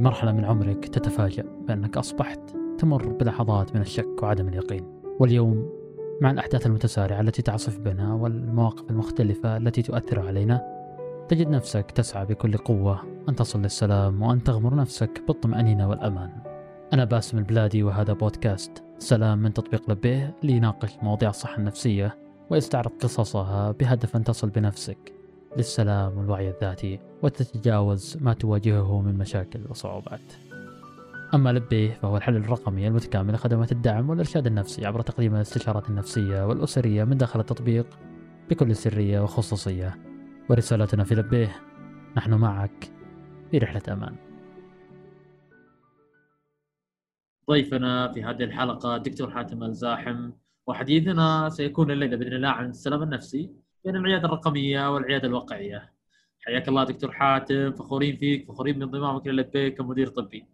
في مرحلة من عمرك تتفاجأ بأنك أصبحت تمر بلحظات من الشك وعدم اليقين. واليوم مع الأحداث المتسارعة التي تعصف بنا والمواقف المختلفة التي تؤثر علينا تجد نفسك تسعى بكل قوة أن تصل للسلام وأن تغمر نفسك بالطمأنينة والأمان. أنا باسم البلادي وهذا بودكاست سلام من تطبيق لبيه ليناقش مواضيع الصحة النفسية ويستعرض قصصها بهدف أن تصل بنفسك. للسلام والوعي الذاتي وتتجاوز ما تواجهه من مشاكل وصعوبات. أما لبيه فهو الحل الرقمي المتكامل لخدمات الدعم والإرشاد النفسي عبر تقديم الاستشارات النفسية والأسرية من داخل التطبيق بكل سرية وخصوصية. ورسالتنا في لبيه نحن معك في رحلة أمان. ضيفنا في هذه الحلقة دكتور حاتم الزاحم وحديثنا سيكون الليلة بإذن الله عن السلام النفسي. بين العيادة الرقمية والعيادة الواقعية. حياك الله دكتور حاتم فخورين فيك فخورين بانضمامك إلى لبيه كمدير طبي.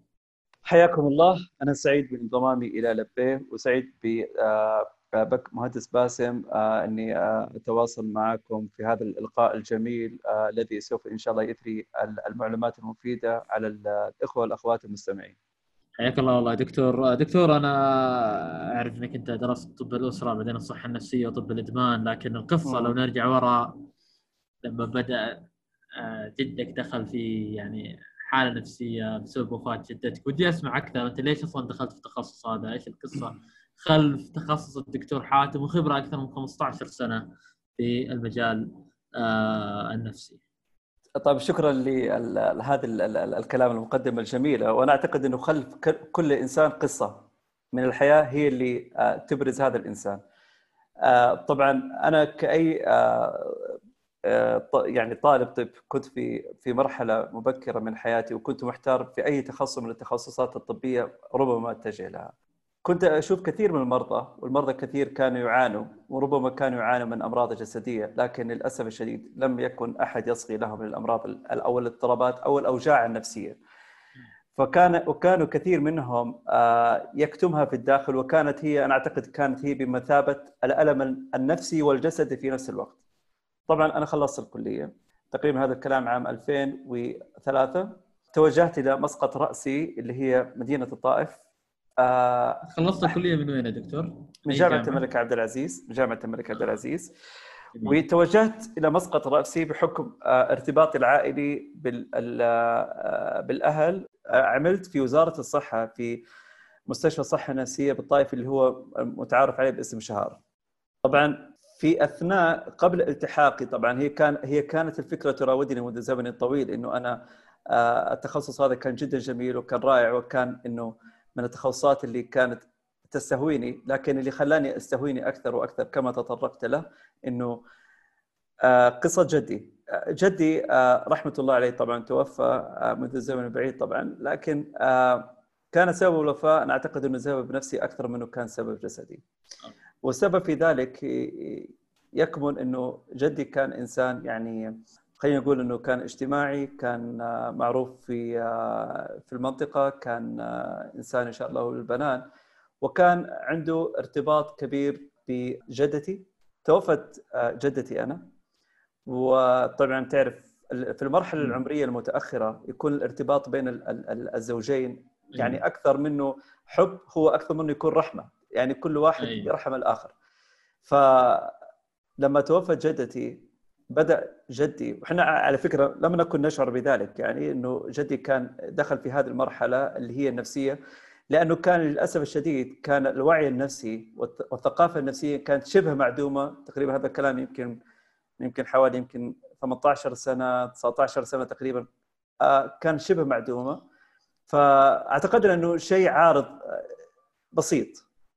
حياكم الله. أنا سعيد بانضمامي إلى لبيه وسعيد ب آه، مهندس باسم آه، إني آه، أتواصل معكم في هذا اللقاء الجميل الذي سوف إن شاء الله يثري المعلومات المفيدة على الإخوة والأخوات المستمعين. حياك الله والله. دكتور دكتور أنا أعرف إنك أنت درست طب الأسرة بعدين الصحة النفسية وطب الإدمان لكن القصة لو نرجع وراء لما بدأ جدك دخل في يعني حالة نفسية بسبب وفاة جدتك ودي أسمع أكثر أنت ليش أصلا دخلت في التخصص هذا؟ إيش القصة؟ خلف تخصص الدكتور حاتم وخبرة أكثر من 15 سنة في المجال آه النفسي. طيب شكرا لهذا الكلام المقدمه الجميله وأنا أعتقد إنه خلف كل إنسان قصة من الحياة هي اللي آه، تبرز هذا الإنسان آه، طبعا أنا كأي آه، يعني طالب طب كنت في في مرحلة مبكرة من حياتي وكنت محتار في أي تخصص من التخصصات الطبية ربما أتجه لها. كنت أشوف كثير من المرضى والمرضى كثير كانوا يعانوا وربما كانوا يعانوا من أمراض جسدية لكن للأسف الشديد لم يكن أحد يصغي لهم الامراض أو الاضطرابات أو الأوجاع النفسية. فكان وكانوا كثير منهم آه، يكتمها في الداخل وكانت هي أنا أعتقد كانت هي بمثابة الألم النفسي والجسدي في نفس الوقت. طبعا أنا خلصت الكلية تقريبا هذا الكلام عام 2003 توجهت إلى مسقط رأسي اللي هي مدينة الطائف آه خلصت الكلية من وين يا دكتور؟ من جامعة الملك عبد العزيز من جامعة الملك عبد العزيز. وتوجهت إلى مسقط رأسي بحكم آه ارتباطي العائلي آه بالأهل. عملت في وزارة الصحة في مستشفى الصحه النفسيه بالطائف اللي هو متعارف عليه باسم شهار. طبعا في أثناء قبل التحاقي طبعا هي كان هي كانت الفكرة تراودني منذ زمن طويل إنه أنا التخصص هذا كان جدا جميل وكان رائع وكان إنه من التخصصات اللي كانت تستهويني لكن اللي خلاني أستهويني أكثر وأكثر كما تطرقت له إنه آه، قصة جدي. آه، جدي رحمة الله عليه طبعا توفى منذ زمن بعيد طبعا لكن كان سبب الوفاة أنا أعتقد إنه سبب نفسي أكثر منه كان سبب جسدي. والسبب في ذلك يكمن إنه جدي كان إنسان يعني خلينا نقول إنه كان اجتماعي كان معروف في في المنطقة كان إنسان إن شاء الله البنان وكان عنده ارتباط كبير بجدتي توفت جدتي أنا. وطبعا تعرف في المرحلة العمرية المتأخرة يكون الارتباط بين الزوجين. يعني أكثر منه حب هو أكثر منه يكون رحمة. يعني كل واحد. يرحم الآخر. فلما توفت جدتي بدأ جدي وحنا على فكرة لم نكن نشعر بذلك يعني إنه جدي كان دخل في هذه المرحلة اللي هي النفسية لأنه كان للأسف الشديد كان الوعي النفسي والثقافة النفسية كانت شبه معدومة تقريبا هذا الكلام يمكن يمكن حوالي يمكن 18 سنة 19 سنة تقريبا آه، كان شبه معدومة. فأعتقد إنه شيء عارض آه، بسيط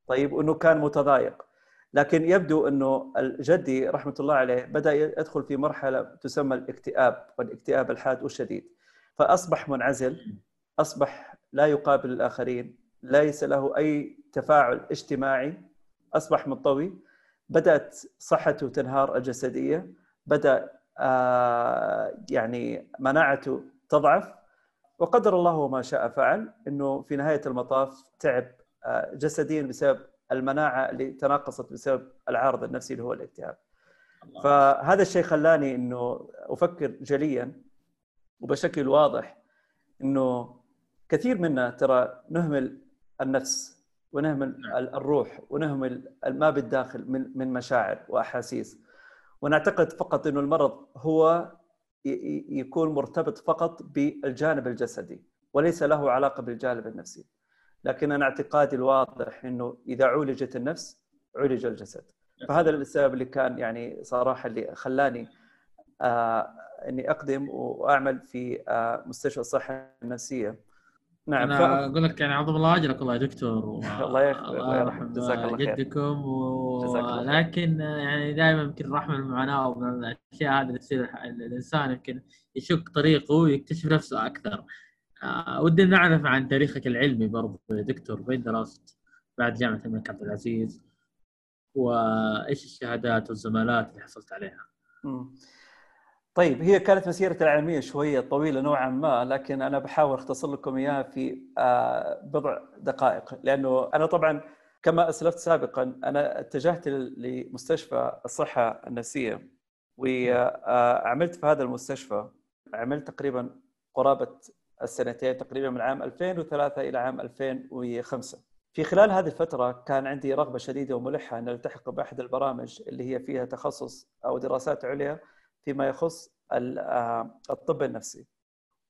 طيب وإنه كان متضايق. لكن يبدو أنه جدي رحمة الله عليه بدأ يدخل في مرحلة تسمى الاكتئاب والاكتئاب الحاد والشديد. فأصبح منعزل أصبح لا يقابل الآخرين ليس له أي تفاعل اجتماعي أصبح منطوي بدأت صحته تنهار الجسدية بدأ آه يعني مناعته تضعف. وقدر الله ما شاء فعل إنه في نهاية المطاف تعب آه، جسديا بسبب المناعة اللي تناقصت بسبب العارض النفسي اللي هو الاكتئاب. فهذا الشيء خلاني إنه أفكر جليا وبشكل واضح إنه كثير منا ترى نهمل النفس ونهمل نعم. الروح ونهمل ما بالداخل من من مشاعر وأحاسيس ونعتقد فقط إنه المرض هو يكون مرتبط فقط بالجانب الجسدي وليس له علاقة بالجانب النفسي لكن أنا اعتقادي الواضح إنه إذا عولجت النفس عولج الجسد. فهذا السبب اللي كان يعني صراحة اللي خلاني آه إني أقدم وأعمل في آه مستشفى الصحة النفسية. نعم أنا أقول لك يعني عظم الله اجرك والله يا دكتور. و... الله يرحم جزاك الله خير. جدكم. و... لكن يعني دائما يمكن رحم المعاناه ومن الأشياء هذه اللي تصير الإنسان يمكن يشق طريقه ويكتشف نفسه أكثر. آه ودي نعرف عن تاريخك العلمي برضو يا دكتور. وين درست؟ بعد جامعة الملك عبد العزيز. وإيش الشهادات والزمالات اللي حصلت عليها؟ طيب هي كانت مسيرتي العلمية شوية طويلة نوعا ما لكن أنا بحاول أختصر لكم إياها في آه، بضع دقائق. لأنه أنا طبعا كما أسلفت سابقا أنا اتجهت لمستشفى الصحة النفسية. وعملت في هذا المستشفى عملت تقريبا قرابة السنتين تقريبا من عام 2003 إلى عام 2005 في خلال هذه الفترة كان عندي رغبة شديدة وملحة أن ألتحق بأحد البرامج اللي هي فيها تخصص أو دراسات عليا فيما يخص آه، الطب النفسي.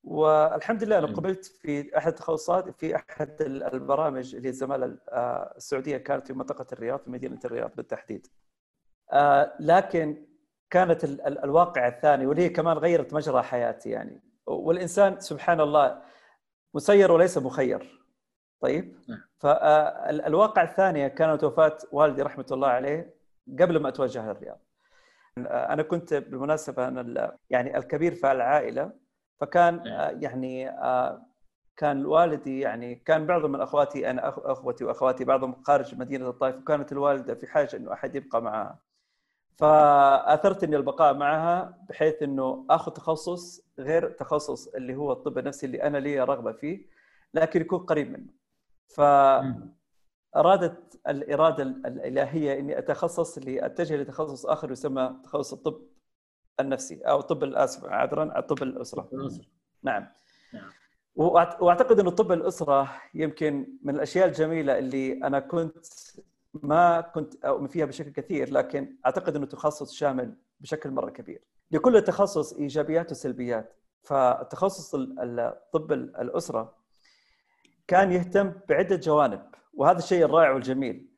والحمد لله أنا قبلت في أحد التخصصات في أحد البرامج اللي الزمالة آه، السعودية كانت في منطقة الرياض في مدينة الرياض بالتحديد. آه، لكن كانت الواقع الثاني واللي هي كمان غيرت مجرى حياتي يعني. والإنسان سبحان الله مسير وليس مخير. طيب؟ نعم. فالواقع الثانية كانت وفاه والدي رحمة الله عليه قبل ما أتوجه للرياض. أنا كنت بالمناسبة أنا يعني الكبير في العائلة فكان نعم. يعني آه، كان والدي يعني كان بعض من أخواتي أنا أخوتي وأخواتي بعضهم خارج مدينة الطائف وكانت الوالدة في حاجة إنه أحد يبقى معها فأثرت إني البقاء معها بحيث إنه آخذ تخصص غير تخصص اللي هو الطب النفسي اللي أنا لي رغبة فيه لكن يكون قريب منه ف ارادت الإرادة الإلهية إني أتخصص لاتجه لتخصص آخر يسمى تخصص الطب النفسي أو طب الاسف عذرا طب الأسرة. نعم. نعم. وأعتقد انه طب الأسرة يمكن من الأشياء الجميلة اللي أنا كنت ما كنت أؤمن فيها بشكل كثير لكن أعتقد إنه تخصص شامل بشكل مرة كبير. لكل تخصص إيجابيات وسلبيات. فالتخصص طب الأسرة كان يهتم بعدة جوانب وهذا الشيء الرائع والجميل.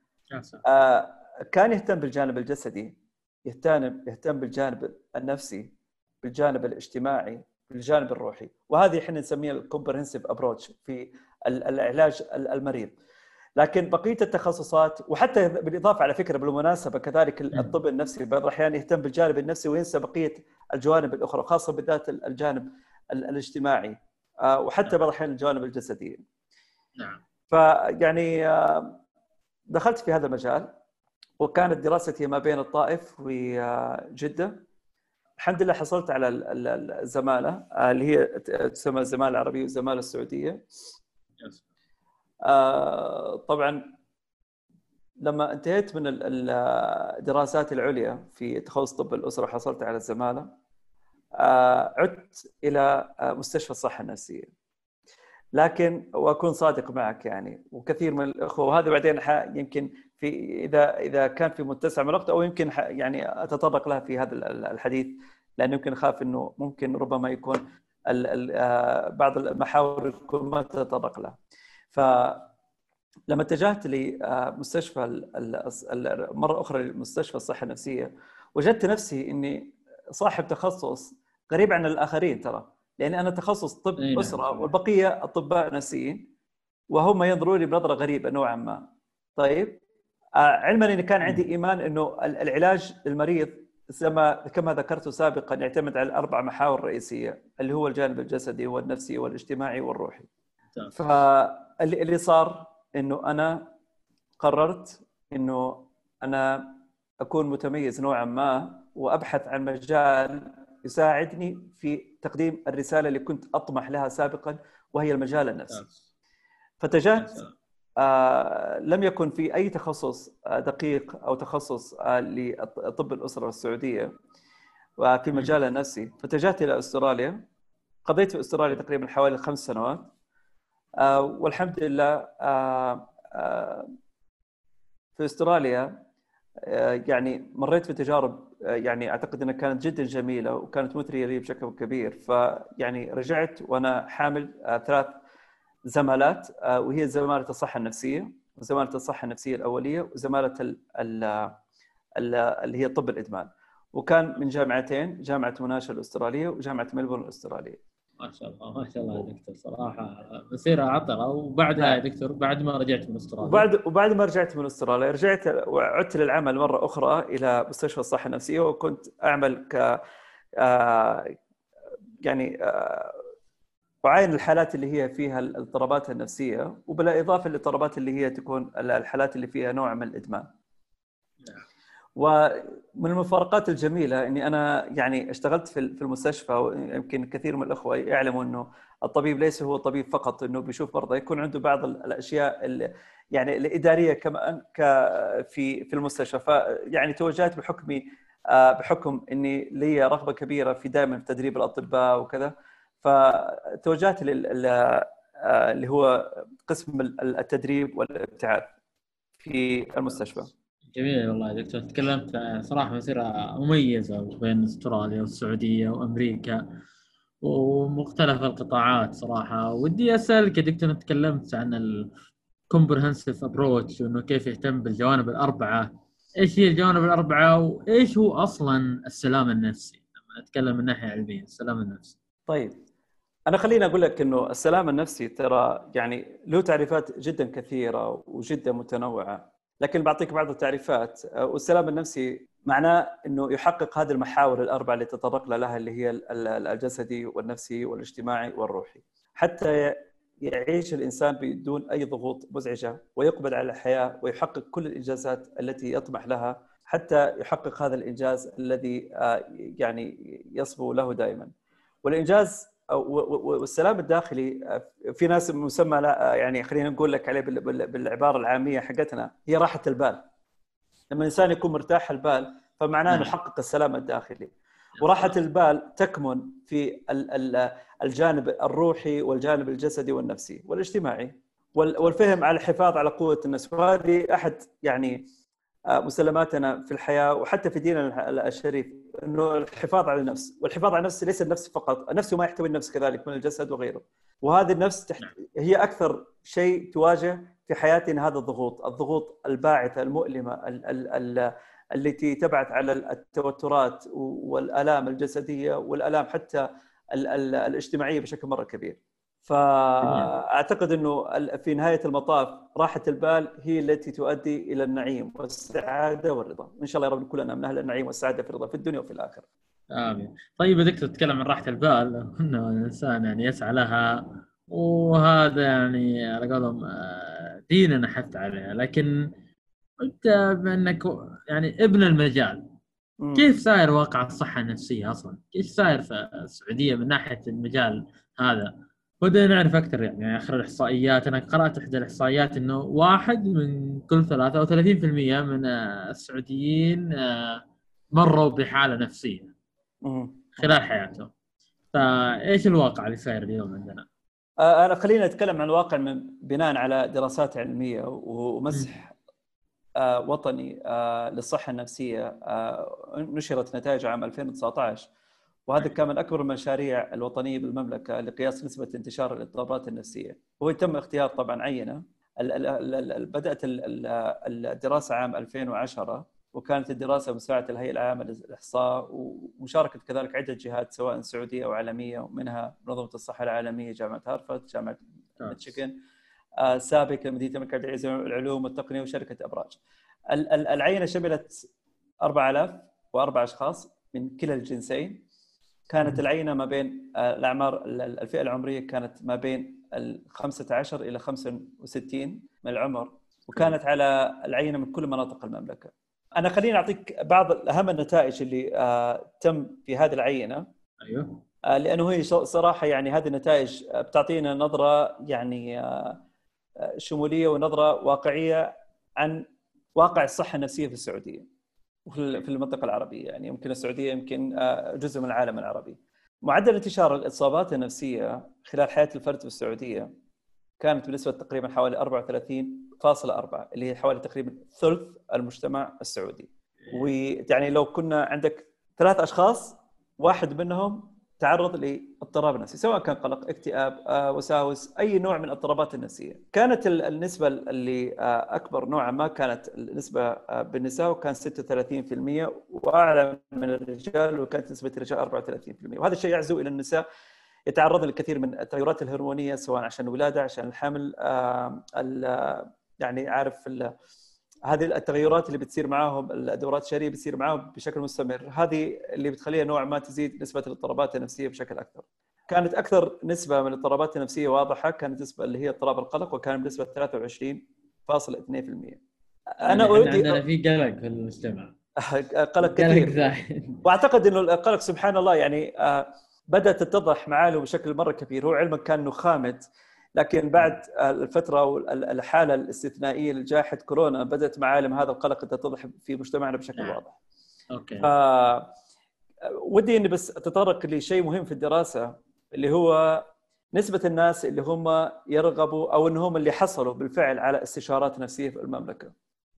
آه كان يهتم بالجانب الجسدي يهتم يهتم بالجانب النفسي بالجانب الاجتماعي بالجانب الروحي. وهذه إحنا نسميها الكومبرهنسيف ابروتش في العلاج المريض. لكن بقية التخصصات وحتى بالإضافة على فكرة بالمناسبة كذلك الطب النفسي بعض الأحيان يهتم بالجانب النفسي وينسى بقية الجوانب الأخرى خاصه بالذات الجانب الاجتماعي آه، وحتى بعض الأحيان الجوانب الجسديه. نعم. فيعني آه، دخلت في هذا المجال وكانت دراستي ما بين الطائف وجده الحمد لله حصلت على الزمالة آه، اللي هي تسمى الزمالة العربية والزماله السعودية آه، طبعا لما انتهيت من الدراسات العليا في تخصص طب الأسرة حصلت على الزمالة عدت إلى مستشفى الصحة النفسية لكن وأكون صادق معك يعني وكثير من الأخوة وهذا بعدين يمكن في إذا إذا كان في متسع من الوقت أو يمكن يعني أتطرق لها في هذا الحديث لأنه يمكن أخاف إنه ممكن ربما يكون آه، بعض المحاور يكون ما تتطرق لها. ف لما اتجهت لمستشفى مرة أخرى لمستشفى الصحة النفسية وجدت نفسي إني صاحب تخصص قريب عن الآخرين ترى لاني أنا تخصص طب نعم. أسرة والبقية أطباء نفسيين وهم ينظروا لي بنظرة غريبة نوعا ما طيب آه، علما اني كان عندي إيمان إنه العلاج للمريض كما كما ذكرت سابقا يعتمد على الاربع محاور رئيسية اللي هو الجانب الجسدي والنفسي والإجتماعي والروحي. فاللي صار إنه أنا قررت إنه أنا أكون متميز نوعا ما وأبحث عن مجال يساعدني في تقديم الرسالة اللي كنت أطمح لها سابقا وهي المجال النفسي. فاتجهت آه لم يكن في أي تخصص آه دقيق أو تخصص آه لطب الأسرة السعودية وفي المجال النفسي. فاتجهت إلى أستراليا. قضيت في أستراليا تقريبا حوالي خمس سنوات. والحمد لله آه آه في استراليا آه يعني مريت بتجارب آه يعني أعتقد إنها كانت جدا جميلة وكانت مثرية لي بشكل كبير. فيعني رجعت وأنا حامل آه ثلاث زمالات آه وهي زمالة الصحة النفسية وزمالة الصحة النفسية الأولية وزمالة ال ال ال اللي هي طب الإدمان. وكان من جامعتين جامعة مناشا الأسترالية وجامعة ملبورن الأسترالية. ما شاء الله ما شاء الله يا دكتور صراحة. مسيره عطره وبعدها يا دكتور بعد ما رجعت من أستراليا. وبعد وبعد ما رجعت من أستراليا رجعت وعدت للعمل مرة أخرى إلى مستشفى الصحة النفسية وكنت أعمل ك آه يعني آه أعاين الحالات اللي هي فيها الاضطرابات النفسية وبالإضافة للاضطرابات اللي هي تكون الحالات اللي فيها نوع من الإدمان. ومن المفارقات الجميلة إني أنا يعني اشتغلت في المستشفى ويمكن كثير من الأخوة يعلموا إنه الطبيب ليس هو طبيب فقط إنه بيشوف مرضى يكون عنده بعض الأشياء يعني الإدارية كمان في في المستشفى فيعني توجهت بحكمي بحكم إني لي رغبة كبيرة في دائما في تدريب الأطباء وكذا فتوجهت اللي هو قسم التدريب والابتعاث في المستشفى. جميل والله يا دكتور. تكلمت صراحة مسيرة مميزة بين أستراليا والسعودية وأمريكا ومختلف القطاعات صراحة. ودي أسألك يا دكتور تكلمت عن الكومبرهنسيف ابروتش وإنه كيف يهتم بالجوانب الأربعة. إيش هي الجوانب الأربعة وإيش هو أصلا السلام النفسي؟ لما نتكلم من ناحية علمية السلام النفسي. طيب أنا خليني أقول لك إنه السلام النفسي ترى يعني له تعريفات جدا كثيرة وجدا متنوعة. لكن بعطيك بعض التعريفات. والسلام النفسي معناه إنه يحقق هذه المحاور الأربعة اللي تطرقنا لها اللي هي الجسدي والنفسي والاجتماعي والروحي. حتى يعيش الإنسان بدون أي ضغوط مزعجة ويقبل على الحياة ويحقق كل الإنجازات التي يطمح لها حتى يحقق هذا الإنجاز الذي يعني يصبو له دائما. والإنجاز والسلام الداخلي في ناس مسمى لا يعني خلينا نقول لك عليه بالعبارة العامية حقتنا هي راحة البال. لما الإنسان يكون مرتاح البال فمعناه أنه يحقق السلام الداخلي. وراحة البال تكمن في الجانب الروحي والجانب الجسدي والنفسي والاجتماعي. والفهم على الحفاظ على قوة النفس. وهذه أحد يعني مسلماتنا في الحياة وحتى في ديننا الشريف. إنه الحفاظ على النفس والحفاظ على النفس ليس النفس فقط النفس ما يحتوي النفس كذلك من الجسد وغيره. وهذه النفس تحت... هي أكثر شيء تواجه في حياتنا هذا الضغوط الضغوط الباعثة المؤلمة ال... ال... ال... التي تبعث على التوترات والآلام الجسدية والآلام حتى ال... ال... الاجتماعية بشكل مرة كبير. فأعتقد إنه في نهاية المطاف راحة البال هي التي تؤدي إلى النعيم والسعادة والرضا. إن شاء الله يا رب كلنا من أهل النعيم والسعادة في الرضا في الدنيا وفي الآخرة. آمين. طيب يا دكتور تتكلم عن راحة البال إنه الانسان يعني يسعى لها وهذا يعني على قولهم ديننا حث عليها. لكن انت بأنك يعني ابن المجال. كيف ساير واقع الصحة النفسية أصلا؟ كيف ساير في السعودية من ناحية المجال هذا؟ ودنا نعرف أكثر يعني آخر الإحصائيات أنا قرأت إحدى الإحصائيات إنه واحد من كل ثلاثة أو 30% من السعوديين مروا بحالة نفسية خلال حياتهم. فإيش الواقع اللي صاير اليوم عندنا؟ أنا خلينا نتكلم عن الواقع من بناء على دراسات علمية ومسح وطني للصحة النسيه نشرت نتائج عام 2019 وهذا كان من أكبر المشاريع الوطنية بالمملكة لقياس نسبة انتشار الاضطرابات النفسية. وهو تم اختيار طبعا عينة. بدأت الدراسة عام 2010 وكانت الدراسة مساعدة الهيئة العامة للإحصاء ومشاركة كذلك عدة جهات سواء سعودية أو عالمية ومنها منظمة الصحة العالمية جامعة هارفارد جامعة ميشيغان سابقا مدينة الملك عبد العزيز للعلوم والتقنية وشركة إبراج. العينة شملت 4004 أشخاص من كلا الجنسين. كانت العينة ما بين الأعمار الفئة العمرية كانت ما بين ال 15 إلى 65 من العمر وكانت على العينة من كل مناطق المملكة. أنا خليني أعطيك بعض أهم النتائج اللي تم في هذه العينة. أيوه. لأنه هي صراحة يعني هذه النتائج بتعطينا نظرة يعني شمولية ونظرة واقعية عن واقع الصحه النفسيه في السعودية. في المنطقة العربية يعني يمكن السعودية يمكن جزء من العالم العربي. معدل انتشار الاصابات النفسية خلال حياة الفرد في السعودية كانت بنسبة تقريبا حوالي 34.4 اللي هي حوالي تقريبا ثلث المجتمع السعودي ويعني لو كنا عندك ثلاث أشخاص واحد منهم تعرض لاضطراب نفسي سواء كان قلق اكتئاب آه، وساوس أي نوع من الاضطرابات النفسية. كانت النسبة اللي آه، أكبر نوعا ما كانت النسبة آه، بالنساء وكان 36% وأعلى من الرجال وكانت نسبة الرجال 34% وهذا الشيء يعزو إلى النساء يتعرضن لكثير من التغيرات الهرمونية سواء عشان الولادة عشان الحمل يعني عارف هذه التغيرات اللي بتصير معاهم الدورات الشهرية بتصير معاهم بشكل مستمر. هذه اللي بتخليها نوع ما تزيد نسبة الاضطرابات النفسية بشكل أكثر. كانت أكثر نسبة من الاضطرابات النفسية واضحة كانت نسبة اللي هي اضطراب القلق وكان بنسبة 23.2% أنا اريد عندنا في قلق في المجتمع. قلق كثير. وأعتقد إنه القلق سبحان الله يعني آه، بدأت تتضح معالمه بشكل مرة كبير. هو علما كان انه خامد لكن بعد الفترة والحالة الاستثنائية لجائحة كورونا بدأت معالم هذا القلق تتضح في مجتمعنا بشكل نعم. واضح. أوكي. ف ودي إني بس أتطرق لشيء مهم في الدراسة اللي هو نسبة الناس اللي هم يرغبوا أو انهم اللي حصلوا بالفعل على استشارات نفسية في المملكة.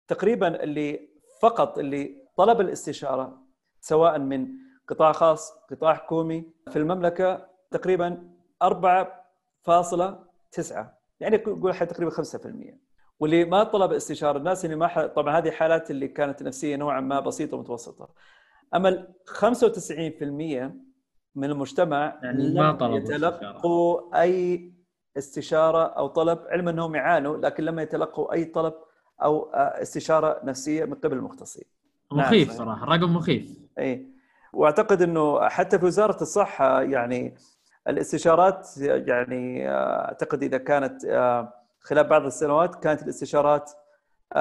تقريبا اللي فقط اللي طلب الاستشارة سواء من قطاع خاص، قطاع حكومي في المملكة تقريبا 4.9 تسعة. يعني نقول تقريبا 5% واللي ما طلب استشارة الناس اللي ما ح... طبعا هذه حالات اللي كانت نفسية نوعا ما بسيطة ومتوسطة. أما ال 95% من المجتمع يعني ما طلبوا يتلقوا أي استشارة أو طلب علما أنهم يعانوا لكن لما يتلقوا أي طلب أو استشارة نفسية من قبل المختصين. مخيف نعم. صراحة رقم مخيف. اي وأعتقد إنه حتى في وزارة الصحة يعني الاستشارات يعني آه، أعتقد إذا كانت آه، خلال بعض السنوات كانت الاستشارات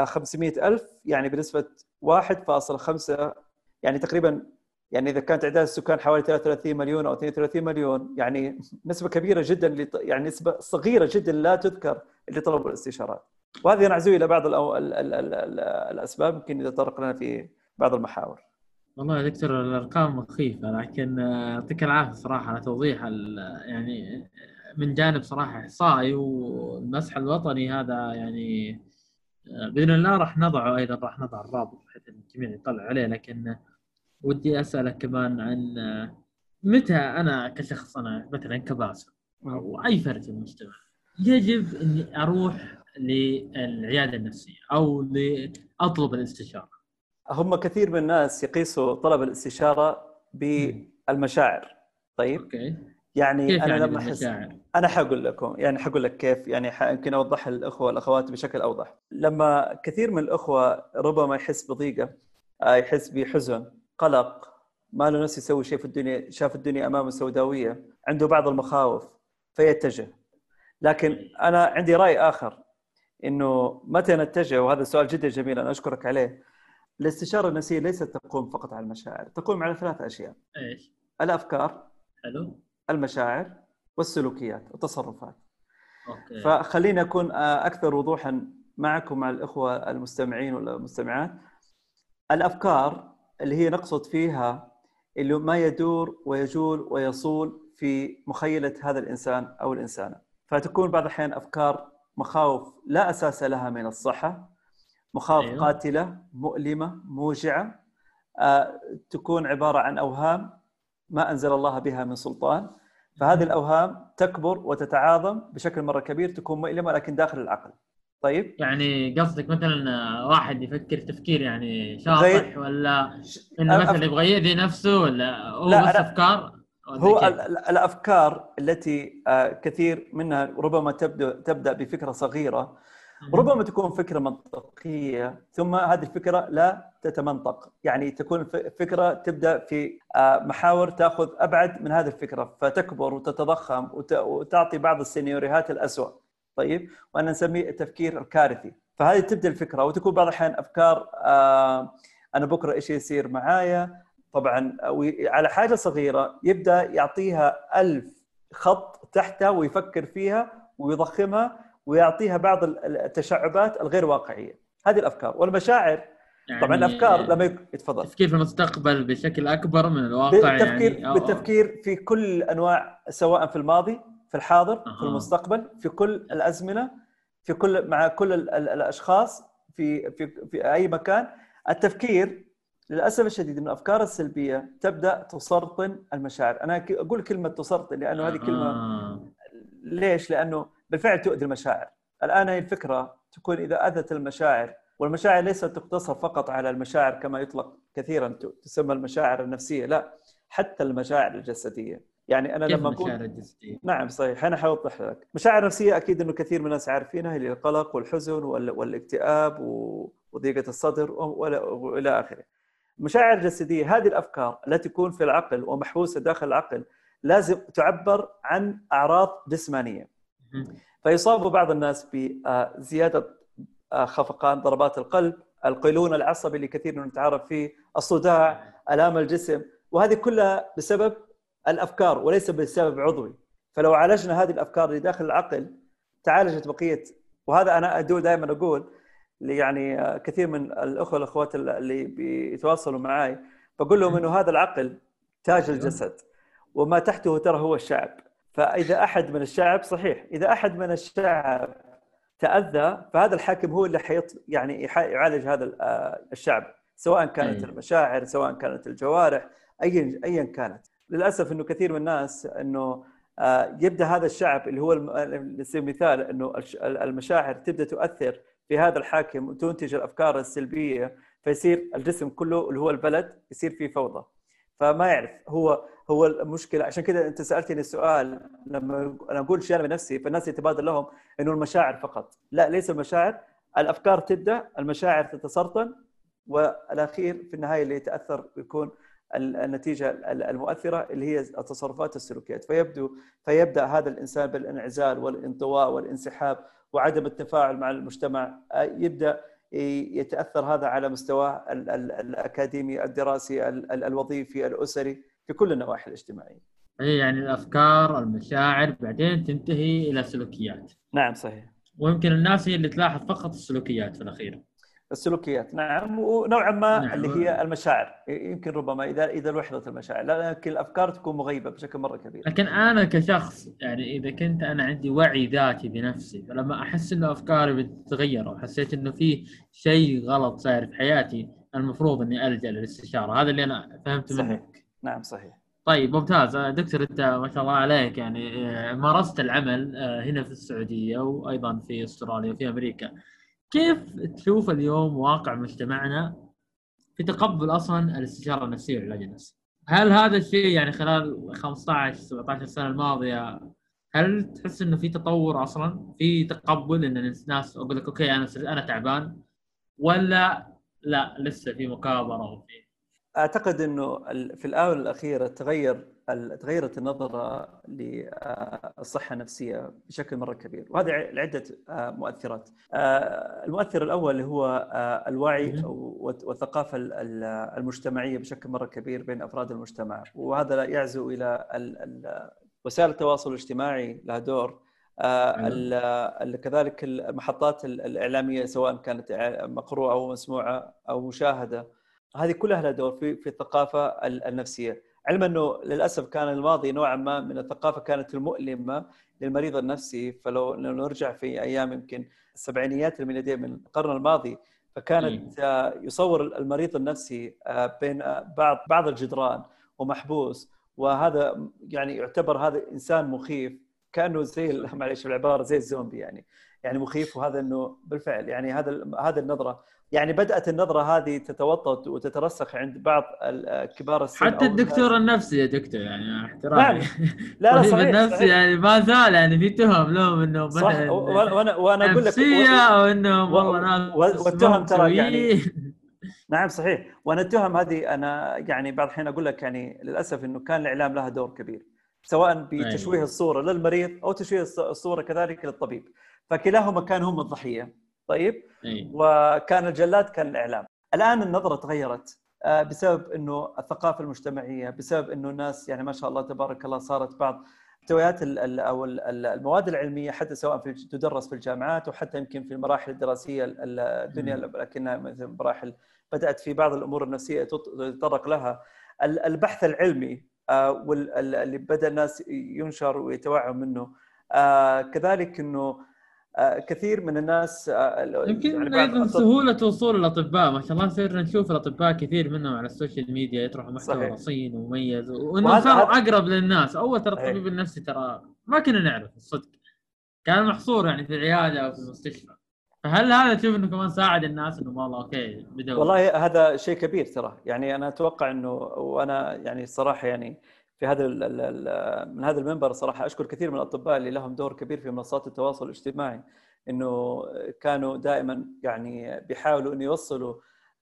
500 آه، ألف يعني بنسبة 1.5 يعني تقريبا يعني إذا كانت تعداد السكان حوالي 33 مليون أو 32 مليون يعني نسبة كبيرة جدا يعني نسبة صغيرة جدا لا تذكر اللي طلبوا الاستشارات. وهذه نعزو إلى بعض الأسباب يمكن إذا طرقنا في بعض المحاور. والله يا دكتور الأرقام مخيفة لكن آه، يعطيك العافية صراحة على توضيح يعني من جانب صراحة إحصائي والمسح الوطني هذا يعني آه، بإذن الله راح نضعه أيضا راح نضع الرابط بحيث الجميع يطلع عليه لكن ودي أسألك كمان عن آه، متى أنا كشخص أنا مثلا كباسم أو أي فرد في المجتمع يجب إني أروح للعيادة النفسية أو لأطلب الاستشارة؟ هم كثير من الناس يقيسوا طلب الاستشارة بالمشاعر. طيب؟ أوكي. يعني كيف أنا يعني لما احس أنا حقول لكم يعني حقول لك كيف يعني يمكن أوضح الأخوة والاخوات بشكل أوضح. لما كثير من الأخوة ربما يحس بضيقة آه، يحس بحزن قلق ما له نفس يسوي شيء في الدنيا شاف الدنيا أمامه سوداوية عنده بعض المخاوف فيتجه. لكن أنا عندي رأي آخر إنه متى نتجه وهذا سؤال جدا جميل أنا أشكرك عليه. الاستشارة النفسية ليست تقوم فقط على المشاعر تقوم على ثلاث أشياء. إيش؟ الأفكار حلو. المشاعر والسلوكيات والتصرفات. أوكي. فخليني أكون أكثر وضوحا معكم مع الإخوة المستمعين والمستمعات. الأفكار اللي هي نقصد فيها اللي ما يدور ويجول ويصول في مخيلة هذا الإنسان أو الإنسانة. فتكون بعض الأحيان أفكار مخاوف لا أساس لها من الصحة مخاوف أيوه. قاتلة مؤلمة موجعة آه، تكون عبارة عن أوهام ما أنزل الله بها من سلطان. فهذه الأوهام تكبر وتتعاظم بشكل مرة كبير تكون مؤلمة لكن داخل العقل. طيب؟ يعني قصدك مثلا واحد يفكر تفكير يعني شاطح ولا إنه مثلا يبغى يأذي نفسه ولا هو لا بس أفكار؟ هو الأفكار التي آه، كثير منها ربما تبدا تبدأ بفكرة صغيرة ربما تكون فكرة منطقية ثم هذه الفكرة لا تتمنطق. يعني تكون فكرة تبدأ في آه، محاور تأخذ أبعد من هذه الفكرة فتكبر وتتضخم وتعطي بعض السيناريوهات الاسوء طيب؟ وأنا نسميه التفكير الكارثي. فهذه تبدأ الفكرة وتكون بعض الأحيان أفكار آه، أنا بكرة إيش يصير معايا؟ طبعا على حاجة صغيرة يبدأ يعطيها ألف خط تحتها ويفكر فيها ويضخمها ويعطيها بعض التشعبات الغير واقعية. هذه الأفكار. والمشاعر يعني طبعا الأفكار لما يتفضل. التفكير في المستقبل بشكل أكبر من الواقع؟ بالتفكير يعني بالتفكير في كل أنواع سواء في الماضي في الحاضر في المستقبل في كل الأزمنة في كل مع كل ال ال الأشخاص في في في أي مكان. التفكير للأسف الشديد من الأفكار السلبية تبدأ تسرطن المشاعر. أنا أقول كلمة تسرطن لأنه هذه كلمة ليش؟ لأنه بالفعل تؤذي المشاعر. الآن هي الفكرة تكون إذا أذت المشاعر والمشاعر ليست تقتصر فقط على المشاعر كما يطلق كثيرا تسمى المشاعر النفسية لا حتى المشاعر الجسدية. يعني أنا لما أقول الجسدية؟ نعم صحيح أنا حوضح لك. مشاعر نفسية أكيد إنه كثير من الناس عارفينها هي القلق والحزن والاكتئاب وضيقة الصدر وإلى آخره. مشاعر جسدية هذه الأفكار التي تكون في العقل ومحبوسة داخل العقل لازم تعبر عن أعراض جسمانية. فيصاب بعض الناس بزياده آه، خفقان ضربات القلب القيلون العصبي اللي كثير من نتعرف فيه الصداع آلام الجسم وهذه كلها بسبب الأفكار وليس بسبب عضوي. فلو عالجنا هذه الأفكار اللي داخل العقل تعالجت بقية وهذا أنا ادو دائما أقول يعني آه، كثير من الأخوة والأخوات اللي بيتواصلوا معي بقول لهم إنه هذا العقل تاج. الجسد وما تحته ترى هو الشعب. فإذا أحد من الشعب صحيح إذا أحد من الشعب تأذى فهذا الحاكم هو اللي حيط يعني يعالج هذا آه، الشعب سواء كانت. المشاعر سواء كانت الجوارح ايا ايا كانت للأسف إنه كثير من الناس إنه آه، يبدأ هذا الشعب اللي هو مثال إنه المشاعر تبدأ تؤثر في هذا الحاكم وتنتج الأفكار السلبية فيصير الجسم كله اللي هو البلد يصير فيه فوضى فما يعرف. هو هو المشكلة. عشان كذا أنت سألتني السؤال لما أنا أقول شيء أنا بنفسي فالناس يتبادل لهم إنه المشاعر فقط. لا ليس المشاعر. الأفكار تبدأ المشاعر تتسرطن والأخير في النهاية اللي يتأثر يكون النتيجة المؤثرة اللي هي التصرفات السلوكيات. فيبدو فيبدأ هذا الإنسان بالانعزال والانطواء والانسحاب وعدم التفاعل مع المجتمع. يبدأ يتأثر هذا على مستواه الأكاديمي الدراسي الوظيفي الأسري في كل النواحي الاجتماعية. إي يعني الأفكار المشاعر بعدين تنتهي إلى سلوكيات. نعم صحيح. ويمكن الناس هي اللي تلاحظ فقط السلوكيات في الأخير. السلوكيات. نعم ونوعا ما نعم. اللي هي المشاعر. يمكن ربما اذا إذا لوحظت المشاعر. لكن الأفكار تكون مغيبة بشكل مرة كبير. لكن أنا كشخص يعني إذا كنت أنا عندي وعي ذاتي بنفسي فلما أحس انه أفكاري بتتغير أو حسيت إنه في شيء غلط صاير في حياتي المفروض إني ألجأ للاستشارة. هذا اللي أنا فهمته صحيح. منك. نعم صحيح. طيب ممتاز. دكتور أنت ما شاء الله عليك. يعني آه، مارست العمل آه، هنا في السعودية وأيضا في أستراليا وفي أمريكا. كيف تشوف اليوم واقع مجتمعنا في تقبل أصلا الاستشارة النفسية والعلاج النفسي؟ هل هذا الشيء يعني خلال 15 17 سنه الماضية هل تحس إنه في تطور أصلا؟ في تقبل إن الناس أقول لك أوكي أنا أنا تعبان ولا لا لسه في مكابرة وفي أعتقد إنه في الآونة الأخيرة تغير تغيرت النظرة للصحه النفسية بشكل مرة كبير وهذا لعدة آه، مؤثرات. آه، المؤثر الأول اللي هو آه، الوعي والثقافة المجتمعية بشكل مرة كبير بين أفراد المجتمع وهذا يعزو إلى وسائل التواصل الاجتماعي لها دور. كذلك المحطات الإعلامية سواء كانت مقروءة أو مسموعة أو مشاهدة. هذه كلها لها دور في في الثقافة النفسية. علما إنه للأسف كان الماضي نوعا ما من الثقافة كانت المؤلمة للمريض النفسي. فلو نرجع في أيام يمكن السبعينيات الميلادية من القرن الماضي فكانت يصور المريض النفسي آه، بين آه، بعض بعض الجدران ومحبوس. وهذا يعني يعتبر هذا إنسان مخيف كأنه زي معلش العباره زي الزومبي يعني. يعني مخيف وهذا إنه بالفعل يعني هذا هذه النظرة يعني بدأت النظرة هذه تتوطد وتترسخ عند بعض كبار السن حتى الدكتور النفسي يا دكتور يعني احترامي. نعم. لا لا صحيح النفسي صحيح. يعني ما زال يعني في تهم لهم إنه مثلا وأنا وأنا أقول لك أو انهم والله ناس والتهم ترى يعني نعم صحيح. وأنا التهم هذه أنا يعني بعض الحين أقول لك يعني للأسف إنه كان الإعلام لها دور كبير سواء بتشويه أيوة. الصورة للمريض أو تشويه الصورة كذلك للطبيب. فكلاهما كان هم الضحية. طيب؟ أي. وكان الجلاد كان الإعلام. الآن النظرة تغيرت آه، بسبب إنه الثقافة المجتمعية بسبب إنه الناس يعني ما شاء الله تبارك الله صارت بعض محتويات أو المواد العلمية حتى سواء في تدرس في الجامعات وحتى يمكن في المراحل الدراسية الدنيا لكنها مثل مراحل بدأت في بعض الأمور النفسية تتطرق لها. البحث العلمي واللي بدأ الناس ينشر ويتوعوا منه آه، كذلك إنه آه، كثير من الناس آه، يمكن يعني سهولة وصول الأطباء. ما شاء الله صرنا نشوف الأطباء كثير منهم على ال social media يطرحوا محتوى رصين ومميز وإنهم صاروا أقرب للناس. أول ترى الطبيب النفسي ترى ما كنا نعرف الصدق كان محصور يعني في العيادة أو في المستشفى. فهل هذا تشوف إنه كمان ساعد الناس إنه والله okay بدأوا؟ والله هذا شيء كبير ترى. يعني أنا أتوقع إنه وأنا يعني الصراحه يعني في هذا من هذا المنبر صراحة أشكر كثير من الأطباء اللي لهم دور كبير في منصات التواصل الاجتماعي إنه كانوا دائما يعني بيحاولوا إنه يوصلوا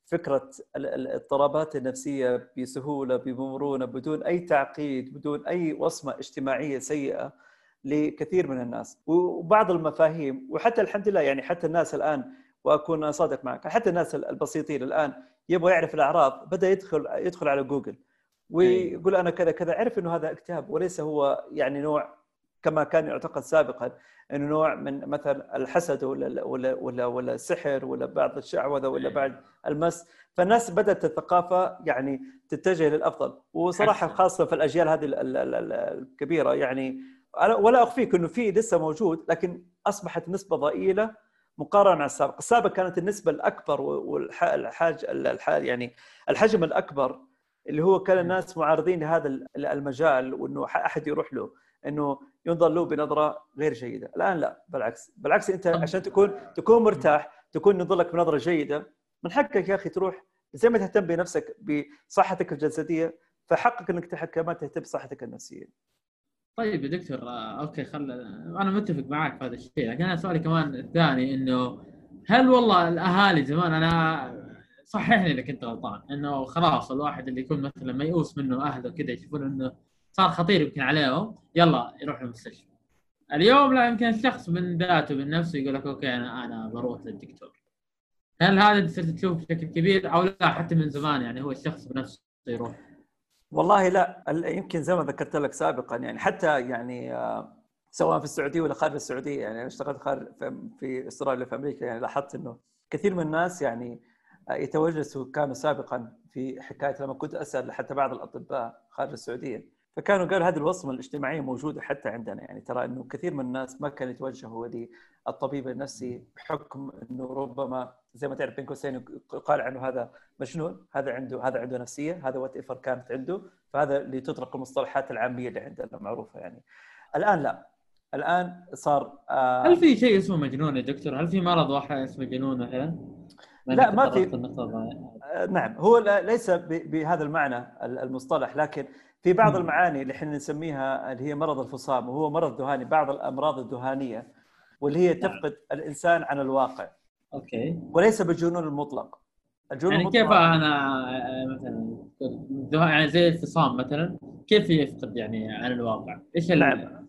فكرة الاضطرابات النفسية بسهولة بمرونة بدون أي تعقيد بدون أي وصمة اجتماعية سيئة لكثير من الناس. وبعض المفاهيم وحتى الحمد لله يعني حتى الناس الآن وأكون صادق معك حتى الناس البسيطين الآن يبغى يعرف الأعراض بدأ يدخل يدخل على جوجل. ويقول أنا كذا كذا عرف إنه هذا اكتئاب وليس هو يعني نوع كما كان يعتقد سابقا إنه نوع من مثلا الحسد ولا ولا ولا, ولا السحر ولا بعض الشعوذة ولا بعض المس. فالناس بدأت الثقافة يعني تتجه للافضل وصراحة خاصة في الأجيال هذه الكبيرة يعني ولا أخفيك إنه في لسه موجود لكن أصبحت نسبة ضئيلة مقارنة مع السابق، السابق كانت النسبة الأكبر والحاج يعني الحجم الأكبر اللي هو كان الناس معارضين لهذا المجال وإنه أحد يروح له إنه ينظر له بنظرة غير جيدة، الآن لا بالعكس، بالعكس أنت عشان تكون تكون مرتاح، تكون ينظر لك بنظرة جيدة، من حقك يا أخي تروح زي ما تهتم بنفسك بصحتك الجسدية فحقك إنك كمان تهتم بصحتك النفسية. طيب يا دكتور okay خل أنا متفق معك في هذا الشيء لكن أنا سؤالي كمان الثاني إنه هل والله الأهالي زمان أنا صححني اذا كنت غلطان انه خلاص الواحد اللي يكون مثلا ميؤوس منه اهله كذا يشوفون إنه صار خطير يمكن عليهم يلا يروح المستشفى. اليوم لا يمكن الشخص من ذاته من نفسه يقول لك okay أنا أنا بروح للدكتور. هل هذا صرت تشوف بشكل كبير أو لا؟ حتى من زمان يعني هو الشخص بنفسه يروح. والله لا يمكن زي ما ذكرت لك سابقا يعني حتى يعني آه، سواء في السعودية ولا خارج السعودية يعني أنا اشتغلت خارج في استراليا في أمريكا يعني لاحظت إنه كثير من الناس يعني يتوجسوا كانوا سابقا في حكاية لما كنت أسأل حتى بعض الأطباء خارج السعودية فكانوا قالوا هذه الوصمة الاجتماعية موجودة حتى عندنا يعني ترى إنه كثير من الناس ما كانوا يتوجهوا للطبيب النفسي بحكم إنه ربما زي ما تعرف بين قوسين يقال عنه هذا مجنون هذا عنده هذا عنده نفسية هذا وات ايفر كانت عنده فهذا اللي تطلق المصطلحات العامية اللي عندنا معروفة يعني الآن لا الآن صار آه هل في شيء اسمه مجنون يا دكتور؟ هل في مرض واحد اسمه جنون مثلا؟ لا ما في آه نعم هو ليس بهذا المعنى المصطلح لكن في بعض المعاني اللي إحنا نسميها اللي هي مرض الفصام وهو مرض ذهاني بعض الأمراض الذهانيه واللي هي نعم. تفقد الإنسان عن الواقع أوكي وليس بالجنون المطلق الجنون يعني المطلق كيف أنا مثلا يعني زي الفصام مثلا كيف يفقد يعني عن الواقع؟ إيش نعم.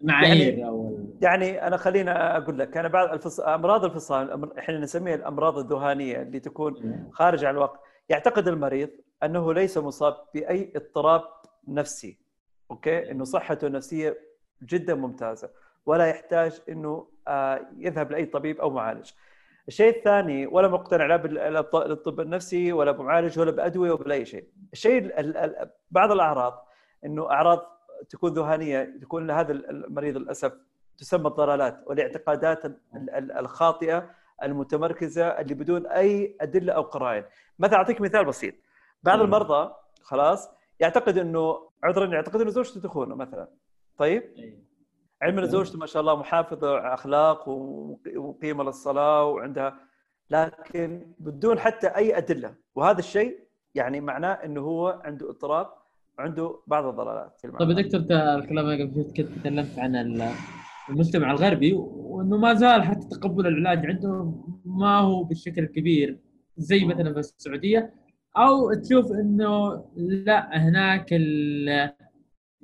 المعايير يعني أو يعني أنا خلينا أقول لك أنا بعض الفص... أمراض الفصام إحنا نسميها الأمراض الذهانيه اللي تكون خارج عن الواقع يعتقد المريض أنه ليس مصاب بأي اضطراب نفسي أوكي؟ إنه صحته النفسية جدا ممتازة ولا يحتاج إنه آه، يذهب لأي طبيب أو معالج. الشيء الثاني ولا مقتنع لا بالطب النفسي ولا بمعالج ولا بأدوية ولا اي شيء. الشيء بعض الأعراض إنه أعراض تكون ذهانيه تكون لهذا المريض للأسف تسمى الضلالات والاعتقادات الخاطئة المتمركزة اللي بدون أي أدلة أو قرائن. مثلا أعطيك مثال بسيط. بعض المرضى خلاص يعتقد إنه عذرا يعتقد إنه زوجته تخونه مثلا. طيب؟ علم إن زوجته ما شاء الله محافظة أخلاق وقيمة للصلاة وعندها. لكن بدون حتى أي أدلة. وهذا الشيء يعني معناه إنه هو عنده إضطراب عنده بعض الضلالات طيب دكتور الكلام اللي قبل كنت تكلمت عن المجتمع الغربي وإنه ما زال حتى تقبل العلاج عندهم ما هو بالشكل الكبير زي مثلا في السعودية أو تشوف إنه لا هناك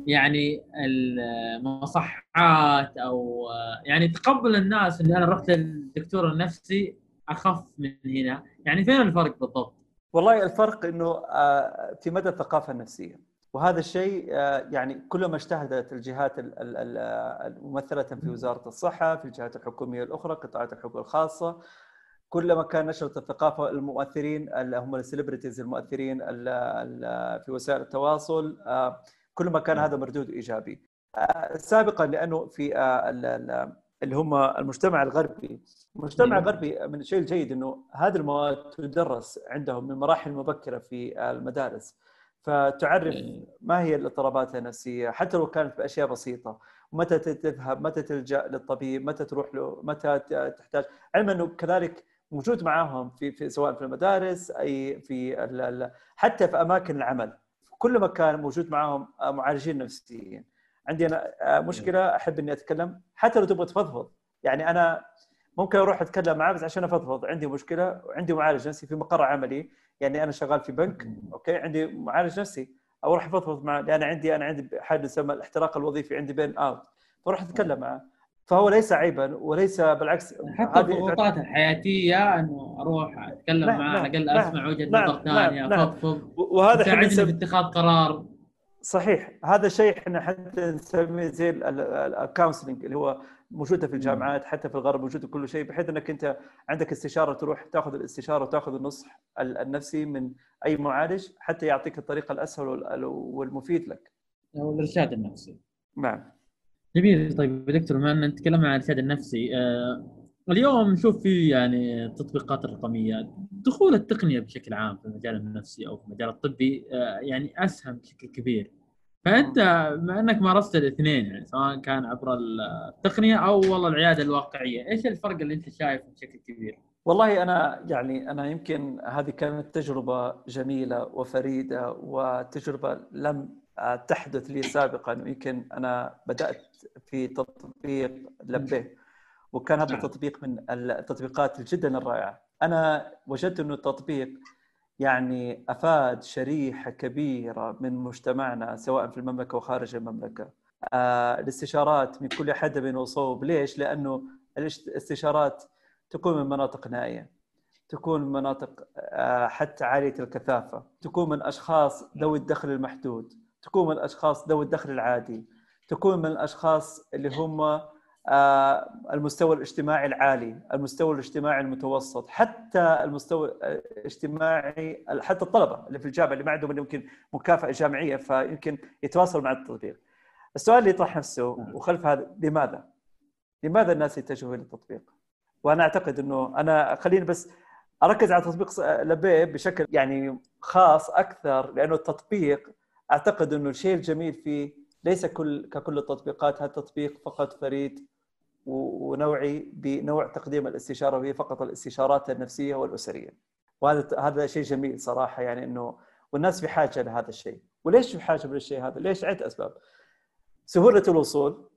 يعني المصحات أو يعني تقبل الناس اللي أنا رحت للدكتور النفسي أخف من هنا. يعني فين الفرق بالضبط؟ والله الفرق إنه آه، في مدى الثقافة النفسية. وهذا الشيء آه، يعني كلما اجتهدت الجهات الممثلة في وزارة الصحة في الجهات الحكومية الأخرى قطاعات الحقوق الخاصة كلما كان نشرت الثقافة المؤثرين اللي هم السليبرتيز المؤثرين في وسائل التواصل آه، كل ما كان هذا مردود إيجابي. آه، سابقا لأنه في اللي هم المجتمع الغربي المجتمع الغربي من الشيء الجيد إنه هذه المواد تدرس عندهم من مراحل مبكرة في المدارس. فتعرف ما هي الاضطرابات النفسية حتى لو كانت بأشياء بسيطة متى تذهب متى تلجأ للطبيب متى تروح له متى تحتاج. علما أنه كذلك موجود معاهم في, في سواء في المدارس أي في ال ال حتى في أماكن العمل. في كل مكان موجود معاهم معالجين نفسيين. عندي أنا مشكلة أحب إني أتكلم حتى لو تبغى تفضفض. يعني أنا ممكن أروح أتكلم معاه بس عشان أفضفض. عندي مشكلة وعندي معالج نفسي في مقر عملي يعني أنا شغال في بنك okay؟ عندي معالج نفسي. أروح افضفض معه لأن عندي أنا عندي حاجة تسمى الاحتراق الوظيفي عندي burnout فأروح أتكلم معه. فهو ليس عيبا وليس بالعكس. حتى الضغوطات الحياتية إنه أروح أتكلم معه على الأقل أسمع وجهة نظر ثانية افضفض وهذا تساعدني في اتخاذ قرار. صحيح. هذا شيء إحنا حتى نسميه زي الكونسلنج اللي هو موجودة في الجامعات حتى في الغرب موجودة كل شيء بحيث إنك أنت عندك استشارة تروح تأخذ الاستشارة وتأخذ النصح النفسي من أي معالج حتى يعطيك الطريقة الأسهل والمفيد لك. أو الإرشاد النفسي. نعم. جميل طيب دكتور بما ان نتكلم عن الإرشاد النفسي آه اليوم نشوف في يعني التطبيقات الرقمية دخول التقنية بشكل عام في المجال النفسي أو في المجال الطبي آه يعني أسهم بشكل كبير فأنت بما أنك مارست الاثنين يعني سواء كان عبر التقنية أو والله العيادة الواقعية، إيش الفرق اللي أنت شايفه بشكل كبير؟ والله أنا يعني أنا يمكن هذه كانت تجربة جميلة وفريدة وتجربة لم تحدث لي سابقا ويمكن أنا بدأت في تطبيق لبيه وكان هذا نعم. التطبيق من التطبيقات جدا الرائعة. أنا وجدت إنه التطبيق يعني أفاد شريحة كبيرة من مجتمعنا سواء في المملكة وخارج المملكة. آه الاستشارات من كل حدب وصوب، ليش؟ لأنه الاستشارات تكون من مناطق نائية. تكون من مناطق آه حتى عالية الكثافة، تكون من أشخاص ذوي الدخل المحدود، تكون من الاشخاص ذوي الدخل العادي، تكون من الأشخاص اللي هم المستوى الاجتماعي العالي، المستوى الاجتماعي المتوسط، حتى المستوى الاجتماعي حتى الطلبة اللي في الجامعة اللي ما عندهم يمكن مكافأة جامعية فيمكن يتواصلوا مع التطبيق. السؤال اللي يطرح نفسه نعم. وخلف هذا لماذا؟ لماذا الناس يتجهوا إلى التطبيق؟ وأنا أعتقد إنه أنا خليني بس أركز على تطبيق لبيه بشكل يعني خاص أكثر لأنه التطبيق أعتقد إنه الشيء الجميل فيه ليس كل ككل التطبيقات هذا التطبيق فقط فريد ونوعي بنوع تقديم الاستشارة وهي فقط الاستشارات النفسية والأسرية. وهذا هذا شيء جميل صراحة يعني إنه والناس في حاجة لهذا الشيء، وليش في حاجة للشيء هذا؟ ليش؟ عده أسباب. سهولة الوصول.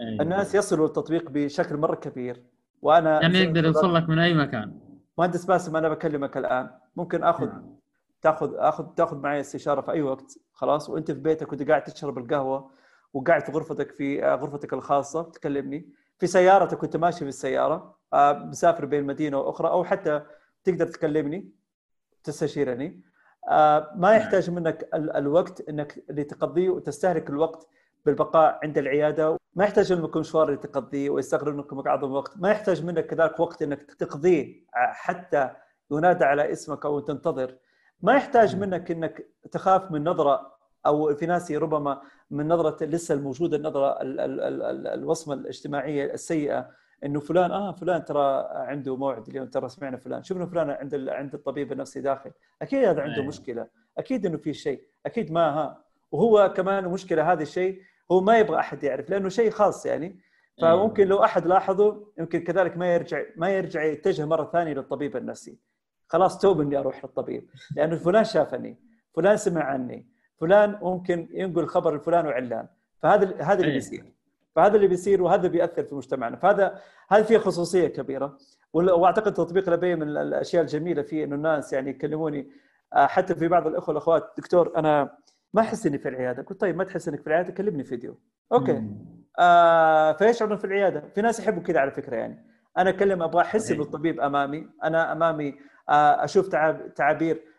الناس يصلوا التطبيق بشكل مرة كبير وأنا يعني يقدر يوصل لك من أي مكان مهندس باسم أنا بكلمك الآن ممكن آخذ نعم. تاخذ اخذ تاخذ معي استشارة في أي وقت خلاص وأنت في بيتك وأنت قاعد تشرب القهوة وقاعد في غرفتك في آه، غرفتك الخاصة تكلمني في سيارتك وانت ماشي في السيارة آه، مسافر بين مدينة وأخرى أو حتى تقدر تكلمني تستشيرني آه، ما نعم. يحتاج منك الوقت إنك اللي تقضيه وتستهلك الوقت بالبقاء عند العيادة. ما يحتاج منك مشوار اللي تقضيه ويستغرق منك أعظم وقت. ما يحتاج منك كذلك وقت إنك تقضيه حتى ينادى على اسمك أو تنتظر. ما يحتاج منك إنك تخاف من نظرة أو في ناس ربما من نظرة لسه الموجودة النظرة الوصمة الاجتماعية السيئة إنه فلان آه فلان ترى عنده موعد اليوم ترى سمعنا فلان شفنا فلان عند عند الطبيب النفسي داخل أكيد هذا عنده مشكلة أكيد إنه في شيء أكيد ما ها وهو كمان مشكلة هذا الشيء هو ما يبغى أحد يعرف لأنه شيء خاص يعني فممكن لو أحد لاحظه يمكن كذلك ما يرجع ما يرجع يتجه مرة ثانية للطبيب النفسي خلاص توب إني أروح للطبيب لأنه فلان شافني فلان سمع عني فلان ممكن ينقل خبر الفلان وعلان. فهذا هذا اللي بيصير. فهذا اللي بيصير وهذا بيأثر في مجتمعنا. فهذا هذه فيها خصوصية كبيرة. وأعتقد تطبيق لبي من الأشياء الجميلة فيه إنه الناس يعني يكلموني. آه، حتى في بعض الأخوة الأخوات دكتور أنا ما أحس إني في العيادة. قلت طيب ما تحس إنك في العيادة؟ كلمني فيديو. okay. آه فيشعرون في العيادة؟ في ناس يحبوا كذا على فكرة يعني. أنا أكلم أبغى أحس انه الطبيب أمامي. أنا أمامي آه، أشوف تعابير. آه،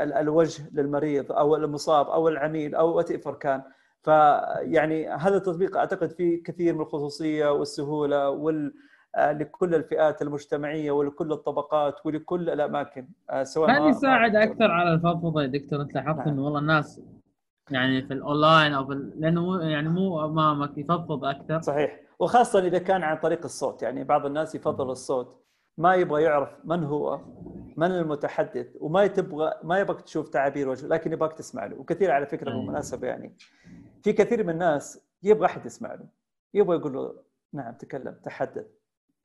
الوجه للمريض أو المصاب أو العميل أو what كان. فيعني هذا التطبيق أعتقد فيه كثير من الخصوصية والسهولة وال آه، لكل الفئات المجتمعية ولكل الطبقات ولكل الأماكن. سواء هذا يساعد أكثر على الفضفضة يا دكتور أنت لاحظت نعم. إنه والله الناس يعني في الأونلاين أو في لأنه يعني مو أمامك يفضفض أكثر. صحيح. وخاصة إذا كان عن طريق الصوت يعني بعض الناس يفضل الصوت. ما يبغى يعرف من هو من المتحدث وما تبغى ما يبغاك تشوف تعابير وجهه لكن يبغاك تسمع له. وكثير على فكرة. بالمناسبة يعني. في كثير من الناس يبغى أحد يسمع له. يبغى يقول له نعم تكلم تحدث.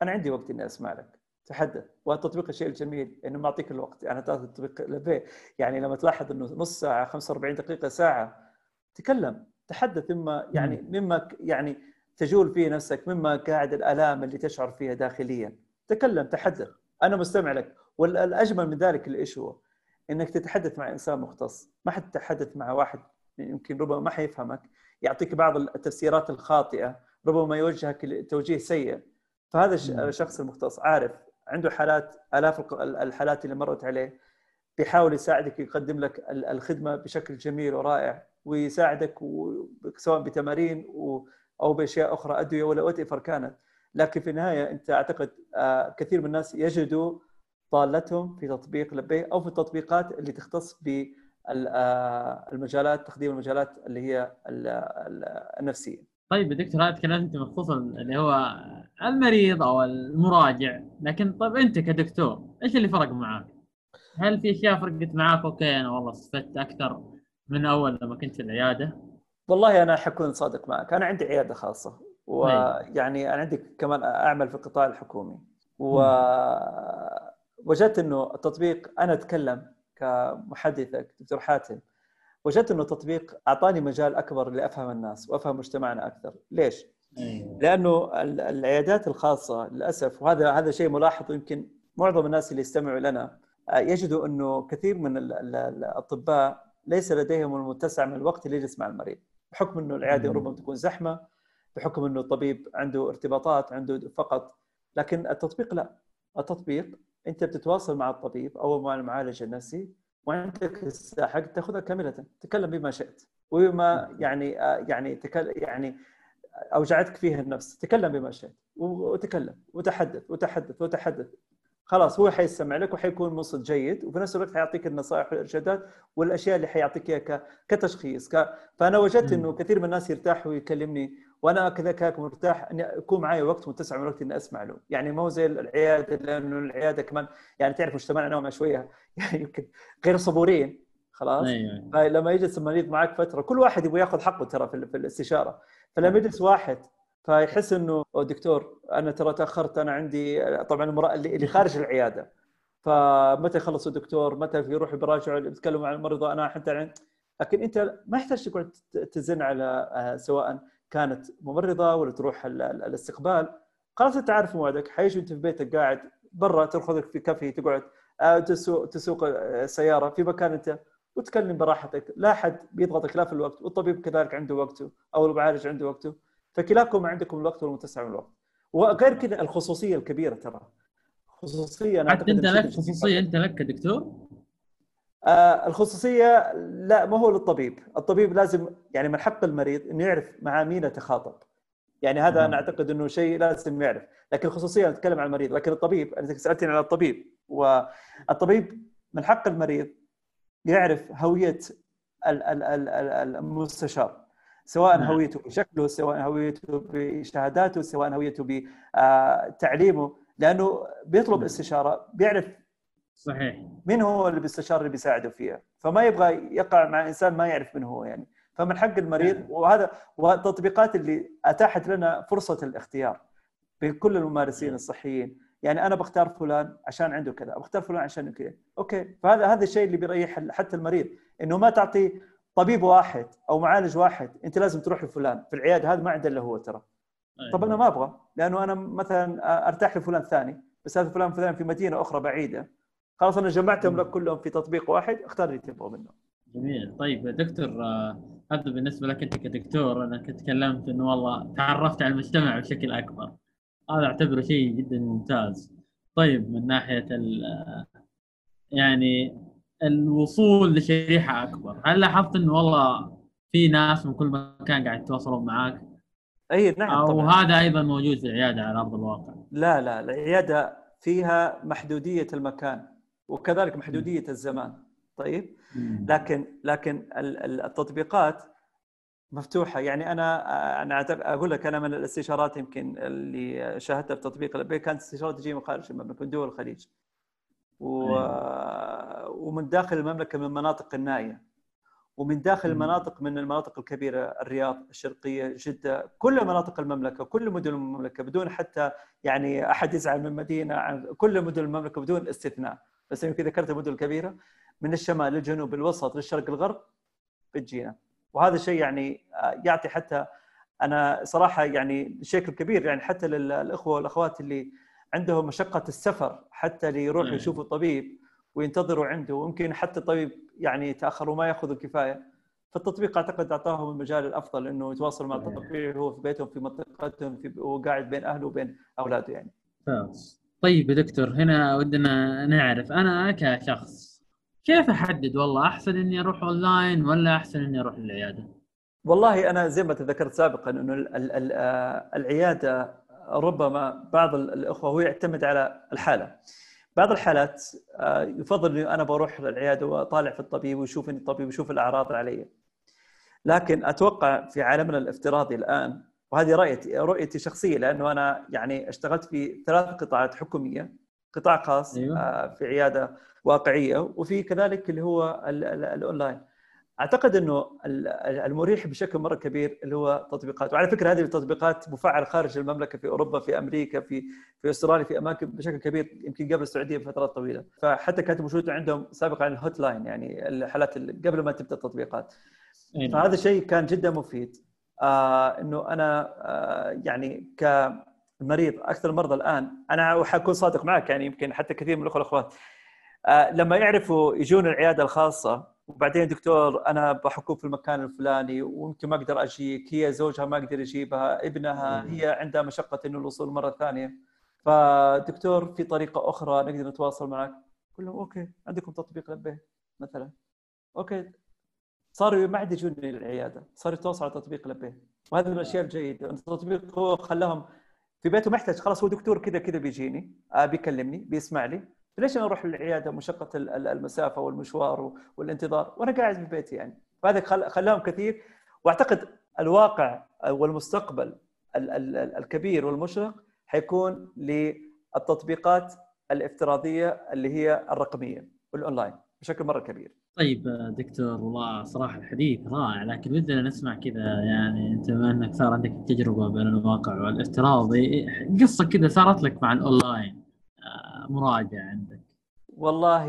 أنا عندي وقت إني أسمع لك. تحدث. والتطبيق الشيء الجميل إنه معطيك الوقت. يعني تاخذ التطبيق لبيه يعني لما تلاحظ إنه نص ساعة 45 دقيقة ساعة تكلم تحدث. مما يعني مما يعني تجول فيه نفسك مما قاعد الألام اللي تشعر فيها داخليا. تكلم تحدث. أنا مستمع لك. والاجمل من ذلك إيش هو؟ إنك تتحدث مع إنسان مختص. ما حتتحدث مع واحد يمكن ربما ما حيفهمك. يعطيك بعض التفسيرات الخاطئة ربما يوجهك توجيه سيء. فهذا. الشخص المختص عارف عنده حالات آلاف الحالات اللي مرت عليه. بيحاول يساعدك يقدم لك ال- الخدمة بشكل جميل ورائع ويساعدك سواء بتمارين أو بأشياء أخرى أدوية ولا وات كانت. لكن في النهاية أنت أعتقد آه، كثير من الناس يجدوا ضالتهم في تطبيق لبيه أو في التطبيقات اللي تختص بالمجالات تقديم المجالات اللي هي ال- ال- النفسية. طيب دكتور هذا تكلمت بخصوص اللي هو المريض أو المراجع لكن طيب أنت كدكتور إيش اللي فرق معاك؟ هل في أشياء فرقت معاك أوكي أنا والله استفدت أكثر من أول لما كنت في العيادة؟ والله أنا حكون صادق معك، أنا عندي عيادة خاصة ويعني أنا عندي كمان أعمل في القطاع الحكومي. ووجدت إنه التطبيق أنا أتكلم كمحدثك دكتور حاتم وجدت إنه التطبيق أعطاني مجال أكبر لأفهم الناس وأفهم مجتمعنا أكثر، ليش؟ أيوه. لأنه ال- العيادات الخاصة للأسف وهذا هذا شيء ملاحظ يمكن معظم الناس اللي يستمعوا لنا آه، يجدوا إنه كثير من ال- ال- ال- الأطباء ليس لديهم المتسع من الوقت اللي يجلس مع المريض بحكم إنه العيادة. ربما تكون زحمة بحكم إنه الطبيب عنده ارتباطات عنده فقط لكن التطبيق لا. التطبيق أنت بتتواصل مع الطبيب أو مع المعالج النفسي وعندك الساعة حق تأخذها كاملة تتكلم بما شئت. وبما يعني يعني يعني أوجعتك فيها النفس تكلم بما شئت. وتكلم وتحدث وتحدث وتحدث. خلاص هو حيستمع لك وحيكون منصت جيد وفي نفس الوقت حيعطيك النصائح والإرشادات والأشياء اللي حيعطيك إياها كتشخيص ك... فأنا وجدت. إنه كثير من الناس يرتاحوا ويكلمني وأنا كذاك مرتاح اني يكون معي وقت متسع من الوقت اني أسمع له، يعني مو زي العيادة لأنه العيادة كمان يعني تعرف مجتمعنا نوعا شوية. يعني يمكن غير صبورين خلاص؟ أيوه فلما يجلس المريض معك فترة كل واحد يبغى يأخذ حقه ترى في في الاستشارة. فلما يجلس واحد فيحس إنه "أوه دكتور أنا ترى تأخرت أنا عندي طبعا المرأة اللي خارج العيادة. فمتى يخلص الدكتور؟ متى يروحوا بيراجعوا يتكلموا عن المرضى أنا حتى. لكن أنت ما يحتاج تقعد تزن على آه، سواء كانت ممرضة ولا تروح ال- ال- الاستقبال خلاص انت عارف موعدك حيجي انت في بيتك قاعد برا تاخذك في كافي تقعد آه، تسوق تسوق سياره في مكان انت وتكلم براحتك. لا حد بيضغطك لا في الوقت والطبيب كذلك عنده وقته أو المعالج عنده وقته. فكلاكم عندكم الوقت والمتسع من الوقت. وغير كذا الخصوصية الكبيرة ترى. خصوصية أنا حتى أنت لك خصوصية أنت لك كدكتور؟ آه الخصوصية لا ما هو للطبيب، الطبيب لازم يعني من حق المريض إنه يعرف مع مين يتخاطب. يعني هذا. أنا أعتقد إنه شيء لازم يعرف، لكن الخصوصية نتكلم عن المريض، لكن الطبيب انت سألتني عن الطبيب والطبيب من حق المريض يعرف هوية ال- ال- ال- ال- المستشار سواء نعم. هويته بشكله سواء هويته بشهاداته سواء هويته بتعليمه لأنه بيطلب نعم. استشارة بيعرف صحيح. مين هو اللي بيستشار اللي بيساعده فيها؟ فما يبغى يقع مع إنسان ما يعرف من هو يعني. فمن حق المريض نعم. وهذا والتطبيقات اللي أتاحت لنا فرصة الاختيار بكل الممارسين نعم. الصحيين. يعني أنا بختار فلان عشان عنده كذا بختار فلان عشان كذا. أوكي. فهذا هذا الشيء اللي بيريح حتى المريض. إنه ما تعطي طبيب واحد أو معالج واحد أنت لازم تروح لفلان. في العيادة هذا ما عنده إلا هو ترى. طب أنا ما أبغى لأنه أنا مثلا أرتاح لفلان ثاني بس هذا فلان فلان في مدينة أخرى بعيدة. خلاص أنا جمعتهم لك كلهم في تطبيق واحد اختار اللي تبغى منه جميل. طيب دكتور آه، هذا بالنسبة لك أنت كدكتور أنا كنت تكلمت إنه والله تعرفت على المجتمع بشكل أكبر. هذا أعتبره شيء جدا ممتاز. طيب من ناحية ال يعني الوصول لشريحة أكبر هل لاحظت إنه والله في ناس من كل مكان قاعد يتواصلون معاك؟ إي نعم طبعا. هذا أيضا موجود في العياده على أرض الواقع؟ لا لا العيادة فيها محدودية المكان. وكذلك محدودية الزمان. طيب؟ لكن لكن التطبيقات مفتوحة. يعني أنا أنا أقول لك أنا من الاستشارات يمكن اللي شاهدتها في تطبيق البي كانت استشارات تجي من خارج المملكة من دول الخليج. و... ومن داخل المملكة من مناطق النائيه ومن داخل المناطق من المناطق الكبيرة الرياض الشرقية جدة كل مناطق المملكة كل مدن المملكة بدون حتى يعني أحد يزعل من مدينة عن كل مدن المملكة بدون استثناء. بس يمكن ذكرت المدن الكبيرة من الشمال للجنوب للوسط للشرق الغرب بتجينا. وهذا شيء يعني يعطي حتى أنا صراحة يعني شكل كبير يعني حتى للأخوة والأخوات اللي عندهم مشقة السفر حتى ليروحوا يشوفوا طبيب وينتظروا عنده ويمكن حتى الطبيب يعني يتاخر وما ياخذ الكفايه فالتطبيق أعتقد أعطاهم المجال الأفضل إنه يتواصل مع الطبيب هو في بيتهم في منطقتهم في وقاعد بين أهله وبين أولاده يعني. طيب يا دكتور هنا ودنا نعرف أنا كشخص كيف أحدد والله أحسن إني أروح أونلاين ولا أحسن إني أروح للعياده؟ والله أنا زي ما تذكرت سابقا إنه العيادة ربما بعض الأخوة هو يعتمد على الحالة. بعض الحالات آه، يفضل إني أنا بروح للعيادة وأطالع في الطبيب ويشوف ان الطبيب يشوف الأعراض علي. لكن أتوقع في عالمنا الافتراضي الآن وهذه رؤيتي رؤيتي شخصية لأنه أنا يعني اشتغلت في ثلاث قطاعات حكومية قطاع خاص أيوه. آه، في عيادة واقعية وفي كذلك اللي هو الأونلاين. أعتقد إنه المريح بشكل مرة كبير اللي هو تطبيقات. وعلى فكرة هذه التطبيقات مفعلة خارج المملكة في أوروبا في أمريكا في في أستراليا في أماكن بشكل كبير يمكن قبل السعودية بفترات طويلة. فحتى كانت موجوده عندهم سابقا الهوت لاين يعني الحالات قبل ما تبدأ التطبيقات. نعم. فهذا شيء كان جدا مفيد. آه إنه أنا آه يعني كمريض أكثر المرضى الآن أنا وحكون صادق معك يعني يمكن حتى كثير من الأخوة والأخوات. آه لما يعرفوا يجون العيادة الخاصة وبعدين دكتور أنا بحكم في المكان الفلاني ويمكن ما أقدر أجيك هي زوجها ما يقدر يجيبها ابنها هي عندها مشقة إنه الوصول مرة ثانية. فدكتور في طريقة أخرى نقدر نتواصل معك؟ قول لهم okay عندكم تطبيق لبيه مثلا. okay صاروا ما عاد يجوني للعياده صاروا يتواصلوا على تطبيق لبيه وهذا من الأشياء الجيدة التطبيق هو خلاهم في بيته محتاج خلاص هو دكتور كذا كذا بيجيني آه بيكلمني بيسمع لي. ليش أنا أروح للعيادة؟ مشقة المسافة والمشوار والانتظار وأنا قاعد في بيتي يعني. فهذا خلاهم كثير. وأعتقد الواقع والمستقبل الكبير والمشرق حيكون للتطبيقات الافتراضية اللي هي الرقمية والأونلاين. بشكل مرة كبير. طيب دكتور والله صراحة الحديث رائع لكن ودنا نسمع كذا يعني أنت بما إنك صار عندك تجربة بين الواقع والافتراضي قصة كذا صارت لك مع الأونلاين مراجعة عندك؟ والله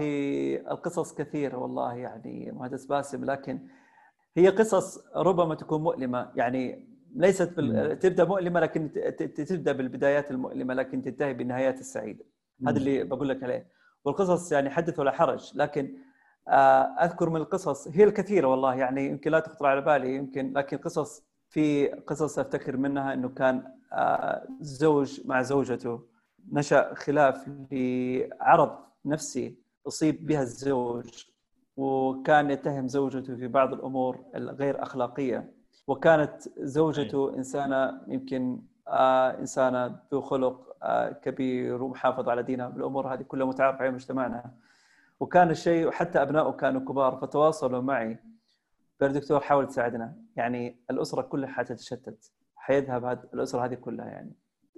القصص كثيرة والله يعني مهندس باسم لكن هي قصص ربما تكون مؤلمة يعني ليست بال... تبدأ مؤلمة لكن تبدأ بالبدايات المؤلمة لكن تنتهي بالنهايات السعيدة هذا اللي بقول لك عليه والقصص يعني حدث ولا حرج لكن آه، أذكر من القصص هي الكثيرة والله يعني يمكن لا تخطر على بالي يمكن لكن قصص في قصص أفتكر منها إنه كان آه، زوج مع زوجته نشأ خلاف لعرض نفسي أصيب بها الزوج وكان يتهم زوجته في بعض الأمور الغير أخلاقية وكانت زوجته إنسانة يمكن إنسانة ذو خلق آه كبير ومحافظ على دينها. بالامور هذه كلها متعارف عليها مجتمعنا. وكان الشيء حتى أبنائه كانوا كبار فتواصلوا معي. قال دكتور حاول تساعدنا. يعني الأسرة كلها حتتشتت. حيذهب الأسرة هذه كلها يعني.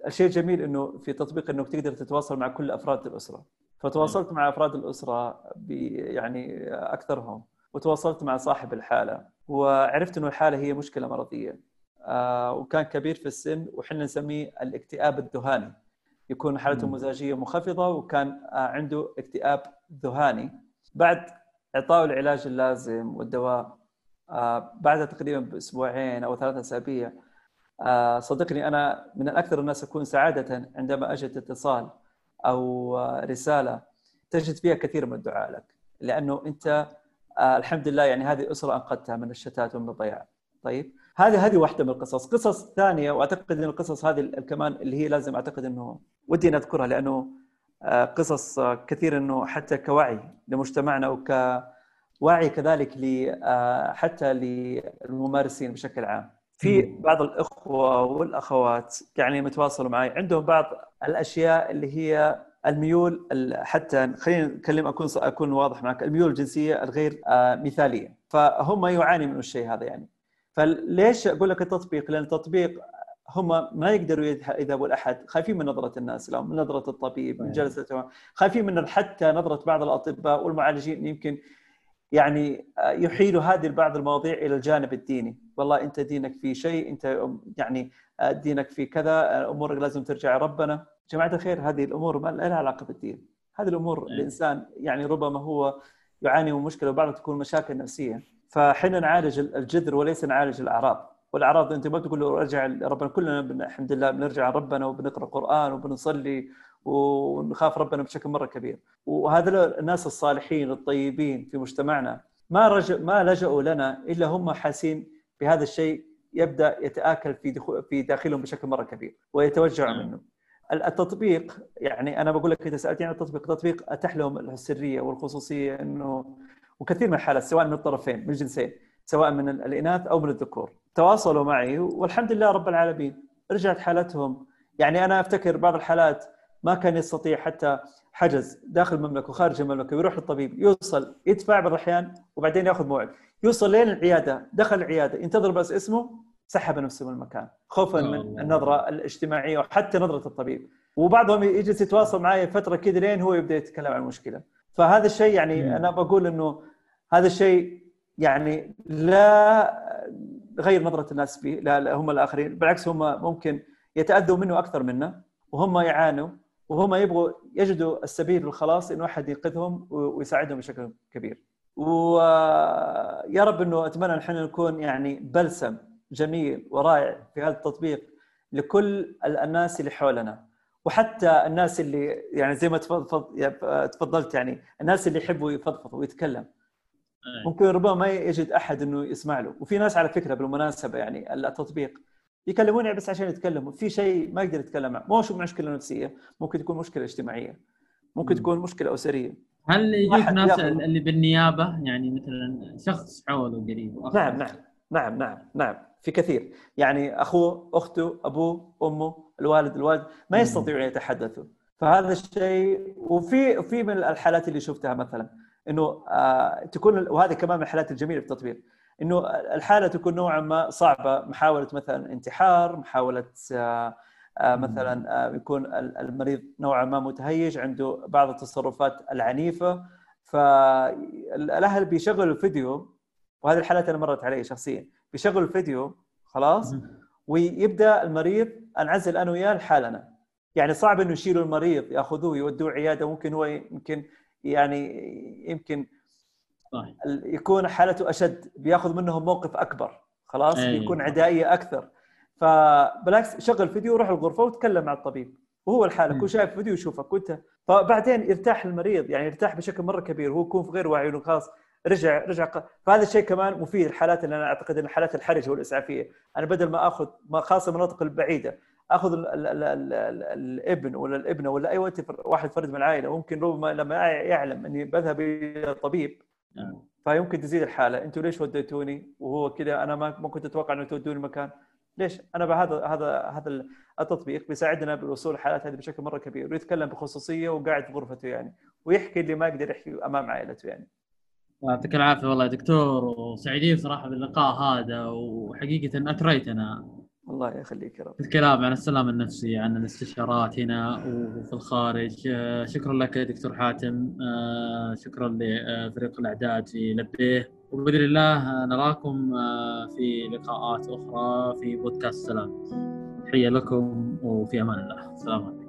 الشيء الجميل إنه في تطبيق انك تقدر تتواصل مع كل أفراد الأسرة. فتواصلت مع أفراد الأسرة يعني أكثرهم. وتواصلت مع صاحب الحالة. وعرفت إنه الحالة هي مشكلة مرضية. آه وكان كبير في السن وحنا نسميه الاكتئاب الذهاني يكون حالته المزاجيه منخفضة وكان آه عنده اكتئاب ذهاني بعد اعطائه العلاج اللازم والدواء آه بعد تقريبا بأسبوعين أو ثلاثة أسابيع آه، صدقني أنا من أكثر الناس أكون سعادة عندما أجد اتصال أو رسالة تجد فيها كثير من الدعاء لك. لأنه أنت آه، الحمد لله يعني هذه أسرة أنقذتها من الشتات ومن الضياع. طيب؟ هذه هذه واحدة من القصص. قصص ثانية وأعتقد إن القصص هذه كمان اللي هي لازم أعتقد إنه ودي ان اذكرها لأنه آه، قصص كثير إنه حتى كوعي لمجتمعنا وكوعي كذلك حتى للممارسين بشكل عام. في بعض الإخوة والأخوات يعني متواصلوا معي. عندهم بعض الأشياء اللي هي الميول حتى خلينا نتكلم أكون أكون واضح معك. الميول الجنسية الغير آه، مثالية. فهم يعاني من الشيء هذا يعني. فليش أقول لك التطبيق؟ لأن التطبيق هم ما يقدروا يذهبوا لأحد. خايفين من نظرة الناس لهم من نظرة الطبيب من جلسة خايفين من حتى نظرة بعض الأطباء والمعالجين يمكن يعني يحيلوا هذه بعض المواضيع إلى الجانب الديني. والله أنت دينك في شيء أنت يعني دينك في كذا أمورك لازم ترجع ربنا. جماعة الخير هذه الأمور ما لها علاقة بالدين. هذه الأمور الإنسان يعني ربما هو يعاني من مشكلة وبعضها تكون مشاكل نفسية. فحين نعالج الجذر وليس نعالج الأعراض. والأعراض أنت ما تقول له ارجع ربنا كلنا الحمد لله بنرجع ربنا وبنقرأ قران وبنصلي ونخاف ربنا بشكل مرة كبير. وهذا الناس الصالحين الطيبين في مجتمعنا ما رجع ما لجأوا لنا إلا هم حاسين بهذا الشيء يبدأ يتآكل في في داخلهم بشكل مرة كبير ويتوجعوا منه. التطبيق يعني أنا بقول لك انت سألتني عن التطبيق، التطبيق أتاح لهم السرية والخصوصية إنه وكثير من الحالات سواء من الطرفين من الجنسين سواء من الإناث أو من الذكور. تواصلوا معي والحمد لله رب العالمين. رجعت حالتهم. يعني أنا أفتكر بعض الحالات ما كان يستطيع حتى حجز داخل المملكة وخارج المملكة ويروح للطبيب يوصل يدفع بعض الأحيان وبعدين يأخذ موعد. يوصل لين العيادة دخل العيادة ينتظر بس اسمه سحب نفسه من المكان خوفا من النظرة الاجتماعية وحتى نظرة الطبيب. وبعضهم يجلس يتواصل معي فترة كذا لين هو يبدأ يتكلم عن المشكلة فهذا الشيء يعني أنا بقول إنه هذا الشيء يعني لا غير نظرة الناس به لا هم الآخرين بالعكس هم ممكن يتأذوا منه أكثر منا وهم يعانوا وهم يبغوا يجدوا السبيل للخلاص إنه أحد ينقذهم ويساعدهم بشكل كبير. ويا رب إنه أتمنى نحن نكون يعني بلسم جميل ورائع في هذا التطبيق لكل الناس اللي حولنا وحتى الناس اللي يعني زي ما تفضلت يعني الناس اللي يحبوا يفضفضوا ويتكلم. ممكن ربما ما يجد أحد إنه يسمع له. وفي ناس على فكرة بالمناسبة يعني التطبيق يكلموني بس عشان يتكلموا. في شيء ما يقدر يتكلم معه مو مشكلة نفسية ممكن تكون مشكلة اجتماعية. ممكن تكون مشكلة أسرية. هل يجيك ناس اللي بالنيابة؟ يعني مثلا شخص حوله قريب نعم نعم نعم نعم نعم في كثير. يعني أخوه أخته أبوه أمه الوالد الوالد ما يستطيعون يتحدثوا فهذا الشيء وفي في من الحالات اللي شفتها مثلا إنه آه تكون وهذه كمان من الحالات الجميلة في التطبيق إنه الحالة تكون نوعا ما صعبة محاولة مثلا انتحار محاولة آه آه مثلا آه يكون المريض نوعا ما متهيج عنده بعض التصرفات العنيفة. فالاهل بيشغلوا الفيديو وهذه الحالات أنا مرت علي شخصيا بيشغلوا الفيديو خلاص؟ ويبدأ المريض انعزل أنا وياه لحالنا يعني صعب إنه يشيلوا المريض يأخذوه يودوه عيادة ممكن هو يمكن يعني يمكن. يكون حالته أشد بيأخذ منهم موقف أكبر خلاص؟ أيه. يكون عدائية أكثر. فبالعكس شغل فيديو وروح الغرفة وتكلم مع الطبيب وهو الحالة كل شايف فيديو يشوفك وانت فبعدين يرتاح المريض يعني يرتاح بشكل مرة كبير وهو يكون في غير وعي انه خلاص رجع رجع فهذا الشيء كمان مفيد الحالات اللي أنا أعتقد إن حالات الحرج والاسعافيه أنا بدل ما آخذ ما خاصة المناطق البعيدة آخذ ال ال ال ال ال الابن ولا الابنة ولا أي واحد فرد من العائلة ممكن ربما لما يعلم إني بذهب إلى الطبيب نعم. فيمكن تزيد الحالة أنتم ليش وديتوني وهو كذا أنا ما ما كنت أتوقع إنه تودوني مكان ليش؟ أنا بهذا هذا هذا التطبيق بيساعدنا بالوصول الحالات هذه بشكل مرة كبير ويتكلم بخصوصية وقاعد في غرفته يعني ويحكي اللي ما يقدر يحكي أمام عائلته يعني. يعطيك العافية والله يا دكتور وسعيدين صراحة باللقاء هذا وحقيقة اثريتنا الله يخليك يا رب. الكلام عن السلام النفسي عن الاستشارات هنا وفي الخارج. آه، شكرا لك دكتور حاتم. آه، شكرا لفريق الأعداد في لبيه وبإذن الله نراكم آه، في لقاءات أخرى في بودكاست سلام. تحية لكم وفي أمان الله. السلام عليكم.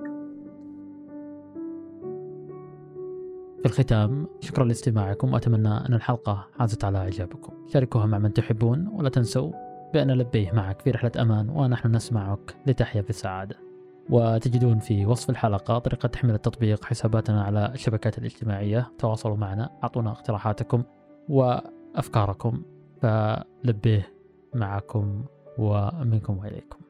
في الختام شكرا لاستماعكم وأتمنى أن الحلقة حازت على إعجابكم. شاركوها مع من تحبون ولا تنسوا بأن نلبيه معك في رحلة أمان ونحن نسمعك لتحيا في السعادة وتجدون في وصف الحلقة طريقة تحميل التطبيق حساباتنا على الشبكات الاجتماعية. تواصلوا معنا أعطونا اقتراحاتكم وأفكاركم. فلبيه معكم ومنكم وإليكم.